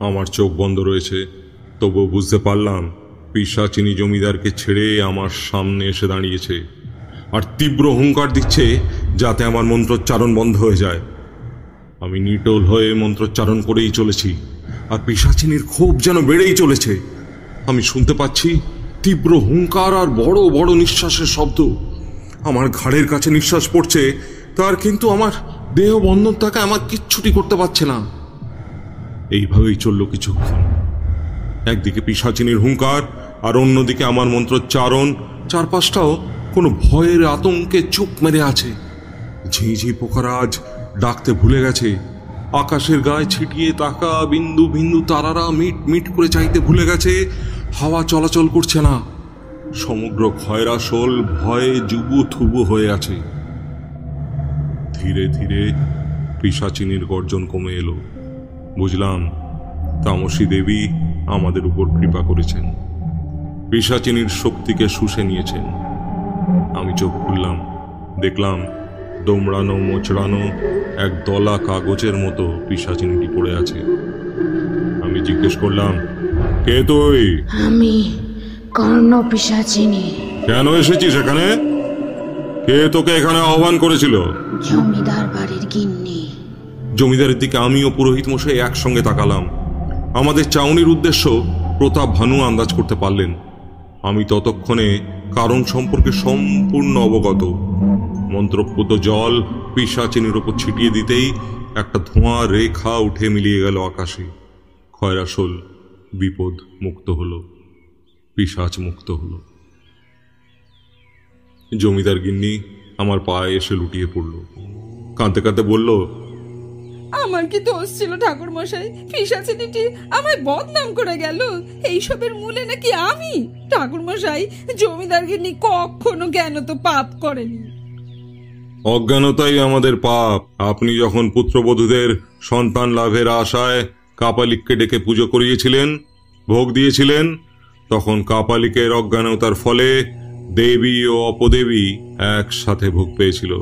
আমার চোখ বন্ধ রয়েছে, তবুও বুঝতে পারলাম পিসাচিনি জমিদারকে ছেড়ে আমার সামনে এসে দাঁড়িয়েছে আর তীব্র হুঙ্কার দিচ্ছে যাতে আমার মন্ত্রোচ্চারণ বন্ধ হয়ে যায়। আমি নিটোল হয়ে মন্ত্রোচ্চারণ করেই চলেছি আর পিসাচিনির ক্ষোভ যেন বেড়েই চলেছে। আমি শুনতে পাচ্ছি তীব্র হুঙ্কার আর বড় বড় নিঃশ্বাসের শব্দ। আমার ঘাড়ের কাছে নিঃশ্বাস পড়ছে, তার কিন্তু আমার দেহ বন্ধন তাকে আমার কিচ্ছুটি করতে পারছে না। এইভাবেই চলল কিছুক্ষণ। একদিকে পিসাচিনীর হুঙ্কার, আর অন্যদিকে আমার মন্ত্রোচ্চারণ, চারপাশটাও কোনো ভয়ের আতঙ্কে চুপ মেরে আছে। ঝিঝি পোকারা আজ ডাকতে ভুলে গেছে। আকাশের গায়ে ছিটিয়ে তাকা বিন্দু বিন্দু তারারা মিট মিট করে চাইতে ভুলে গেছে। হাওয়া চলাচল করছে না। সমগ্র খয়রাসোল ভয়ে জুবু থুবু হয়ে আছে। ধীরে ধীরে পিসাচিনীর গর্জন কমে এলো। বুঝলাম, তামসী দেবী আমাদের উপর কৃপা করেছেন। পিসাচিনীর শক্তিকে শুষে নিয়েছেন। আমি চোখ খুললাম, দেখলাম দোমড়ানো, মোচড়ানো এক দলা কাগজের মতো পিসাচিনীটি পড়ে আছে। আমি জিজ্ঞেস করলাম কে তুই? আমি কর্ণ পিসাচিনি কেন এসেছিস এখানে? কে তোকে এখানে আহ্বান করেছিল? জমিদার বাড়ির গিন্নি। জমিদারের দিকে আমিও পুরোহিত মশাই একসঙ্গে তাকালাম। আমাদের চাউনির উদ্দেশ্য প্রতাপ ভানু আন্দাজ করতে পারলেন। আমি ততক্ষণে কারণ সম্পর্কে সম্পূর্ণ অবগত। মন্ত্রপুত জল পিসাচিনির ওপর ছিটিয়ে দিতেই একটা ধোঁয়া রেখা উঠে মিলিয়ে গেল আকাশে। খয়রাসোল বিপদ মুক্ত হলো পিসাচ মুক্ত হলো। জমিদার গিন্নি আমার পায়ে এসে লুটিয়ে পড়ল কাঁদতে কাঁদতে বলল আমার কি দোষ ছিল ঠাকুর মশাই পিসাচিনিটি আমায় বদনাম করে গেল। এইসবের মূলে নাকি আমি? ঠাকুর মশাই জমিদার গিন্নি কখনো জ্ঞান তো পাপ করেনি। অজ্ঞানতাই আমাদের পাপ। আপনি যখন পুত্রবধূদের সন্তান লাভের আশায় কাপালিককে ডেকে পুজো করিয়েছিলেন, ভোগ দিয়েছিলেন। তখন কাপালিকের অজ্ঞানতার ফলে দেবী ও অপদেবী একসাথে ভোগ পেয়েছিল।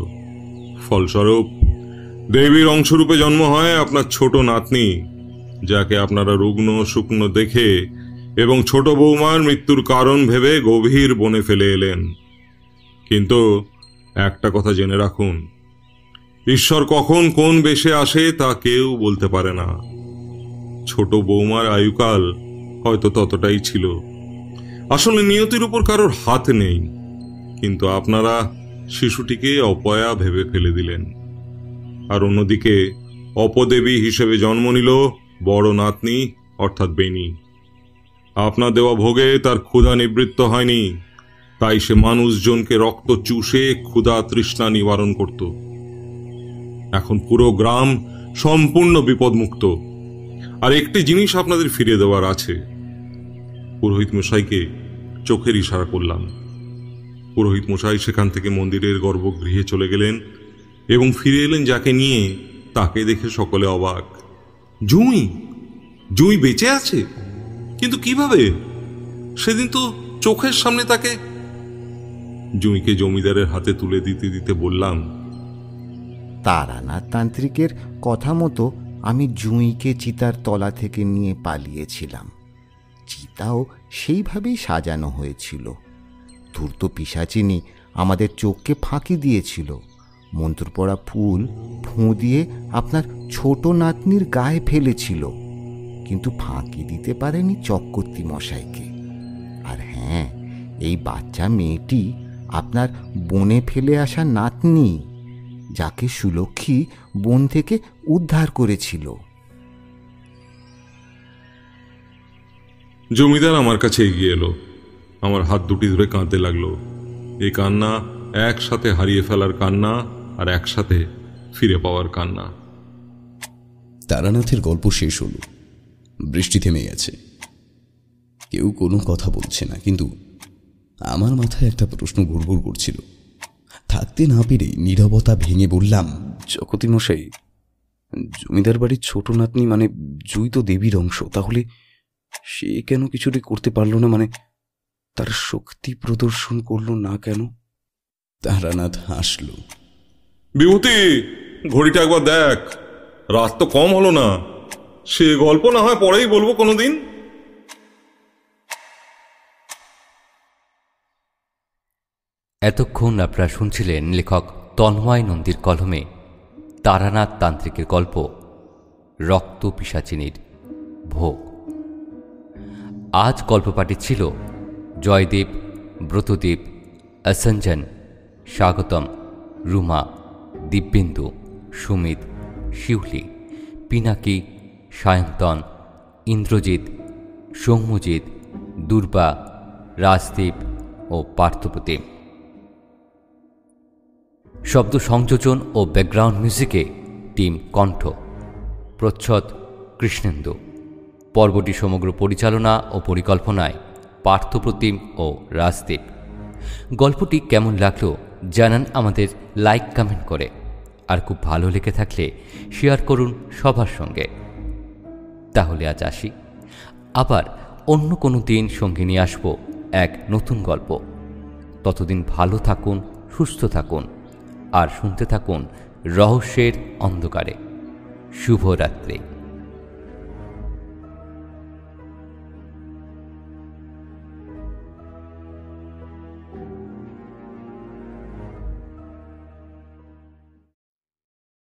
ফলস্বরূপ, দেবীর অংশরূপে জন্ম হয় আপনার ছোট নাতনি, যাকে আপনারা রুগ্ন শুকনো দেখে এবং ছোট বৌমার মৃত্যুর কারণ ভেবে গভীর বনে ফেলে এলেন। কিন্তু একটা কথা জেনে রাখুন, ঈশ্বর কখন কোন বেশে আসে তা কেউ বলতে পারে না। ছোট বৌমার আয়ুকাল হয়তো ততটাই ছিল। আসলে নিয়তির উপর কারোর হাত নেই, কিন্তু আপনারা শিশুটিকে অপয়া ভেবে ফেলে দিলেন। আর অন্যদিকে, অপদেবী হিসেবে জন্ম নিল বড় নাতনি, অর্থাৎ বেনি আপনার দেওয়া ভোগে তার ক্ষুধা নিবৃত্ত হয়নি, তাই সে মানুষজনকে রক্ত চুষে ক্ষুধা তৃষ্ণা নিবারণ করত। এখন পুরো গ্রাম সম্পূর্ণ বিপদমুক্ত। আর একটি জিনিস আপনাদের ফিরে দেওয়ার আছে। পুরোহিত মশাইকে চোখের ইশারা করলাম। পুরোহিত মশাই সেখান থেকে মন্দিরের গর্ভগৃহে চলে গেলেন এবং ফিরে এলেন যাকে নিয়ে তাকে দেখে সকলে অবাক। জুঁই জুঁই বেঁচে আছে? কিন্তু কীভাবে? সেদিন তো চোখের সামনে তাকে জুঁইকে জমিদারের হাতে তুলে দিতে দিতে বললাম তারানাথ তান্ত্রিকের কথা মতো আমি জুঁইকে চিতার তলা থেকে নিয়ে পালিয়েছিলাম। চিতাও সেইভাবেই সাজানো হয়েছিল। ধূর্ত পিসাচিনি আমাদের চোখকে ফাঁকি দিয়েছিল। মন্ত্র পড়া ফুল ফুঁ দিয়ে আপনার ছোট নাতনির গায়ে ফেলেছিল। কিন্তু ফাঁকি দিতে পারেনি চক্রবর্তী মশাইকে। আর হ্যাঁ এই বাচ্চা মেয়েটি আপনার বনে ফেলে আসা নাতনি, যাকে সুলক্ষী বন থেকে উদ্ধার করেছিল। জমিদার আমার কাছে এগিয়ে এলো। আমার হাত দুটি ধরে কাঁদতে লাগল। এই কান্না একসাথে হারিয়ে ফেলার কান্না আর একসাথে ফিরে পাওয়ার কান্না। তারানাথের গল্প শেষ হল। বৃষ্টি থেমে গেছে। কেউ কোনো কথা বলছে না কিন্তু আমার মাথায় একটা প্রশ্ন ঘুরঘুর করছিল। থাকতে না পেরে নীরবতা ভেঙে বললাম জগতী মশাই জমিদার বাড়ির ছোট নাতনি মানে জুই তো দেবীর অংশ তাহলে সে কেন কিছুটি করতে পারল না? মানে তার শক্তি প্রদর্শন করল না কেন? তারানাথ হাসল। বিভূতি ঘড়িটা একবার দেখ। রাত তো কম হলো না। সে গল্প না হয় পরেই বলব কোনোদিন। এতক্ষণ আপনারা শুনছিলেন লেখক তন্ময় নন্দীর কলমে তারানাথ তান্ত্রিকের গল্প, রক্ত পিসাচিনীর ভোগ। আজ গল্পপাঠে ছিল জয়দেব, ব্রতদেব, অসঞ্জন, স্বাগতম, রুমা, দিব্যেন্দু, সুমিত, শিউলি, পিনাকি, সায়ন্তন, ইন্দ্রজিৎ, সৌম্যজিৎ, দুর্বা, রাজদীপ ও পার্থপ্রতিম শব্দ সংযোজন ও ব্যাকগ্রাউন্ড মিউজিকে টিম কণ্ঠ। প্রচ্ছদ কৃষ্ণেন্দু। পর্বটি সমগ্র পরিচালনা ও পরিকল্পনায় পার্থপ্রতিম ও রাজদীপ। গল্পটি কেমন লাগল জানান আমাদের লাইক, কমেন্ট করে। আর খুব ভালো লেগে থাকলে শেয়ার করুন সবার সঙ্গে। তাহলে আজ আসি। আবার অন্য কোনো দিন সঙ্গে নিয়ে আসব এক নতুন গল্প। ততদিন ভালো থাকুন, সুস্থ থাকুন। আর শুনতে থাকুন রহস্যের অন্ধকারে। শুভরাত্রি।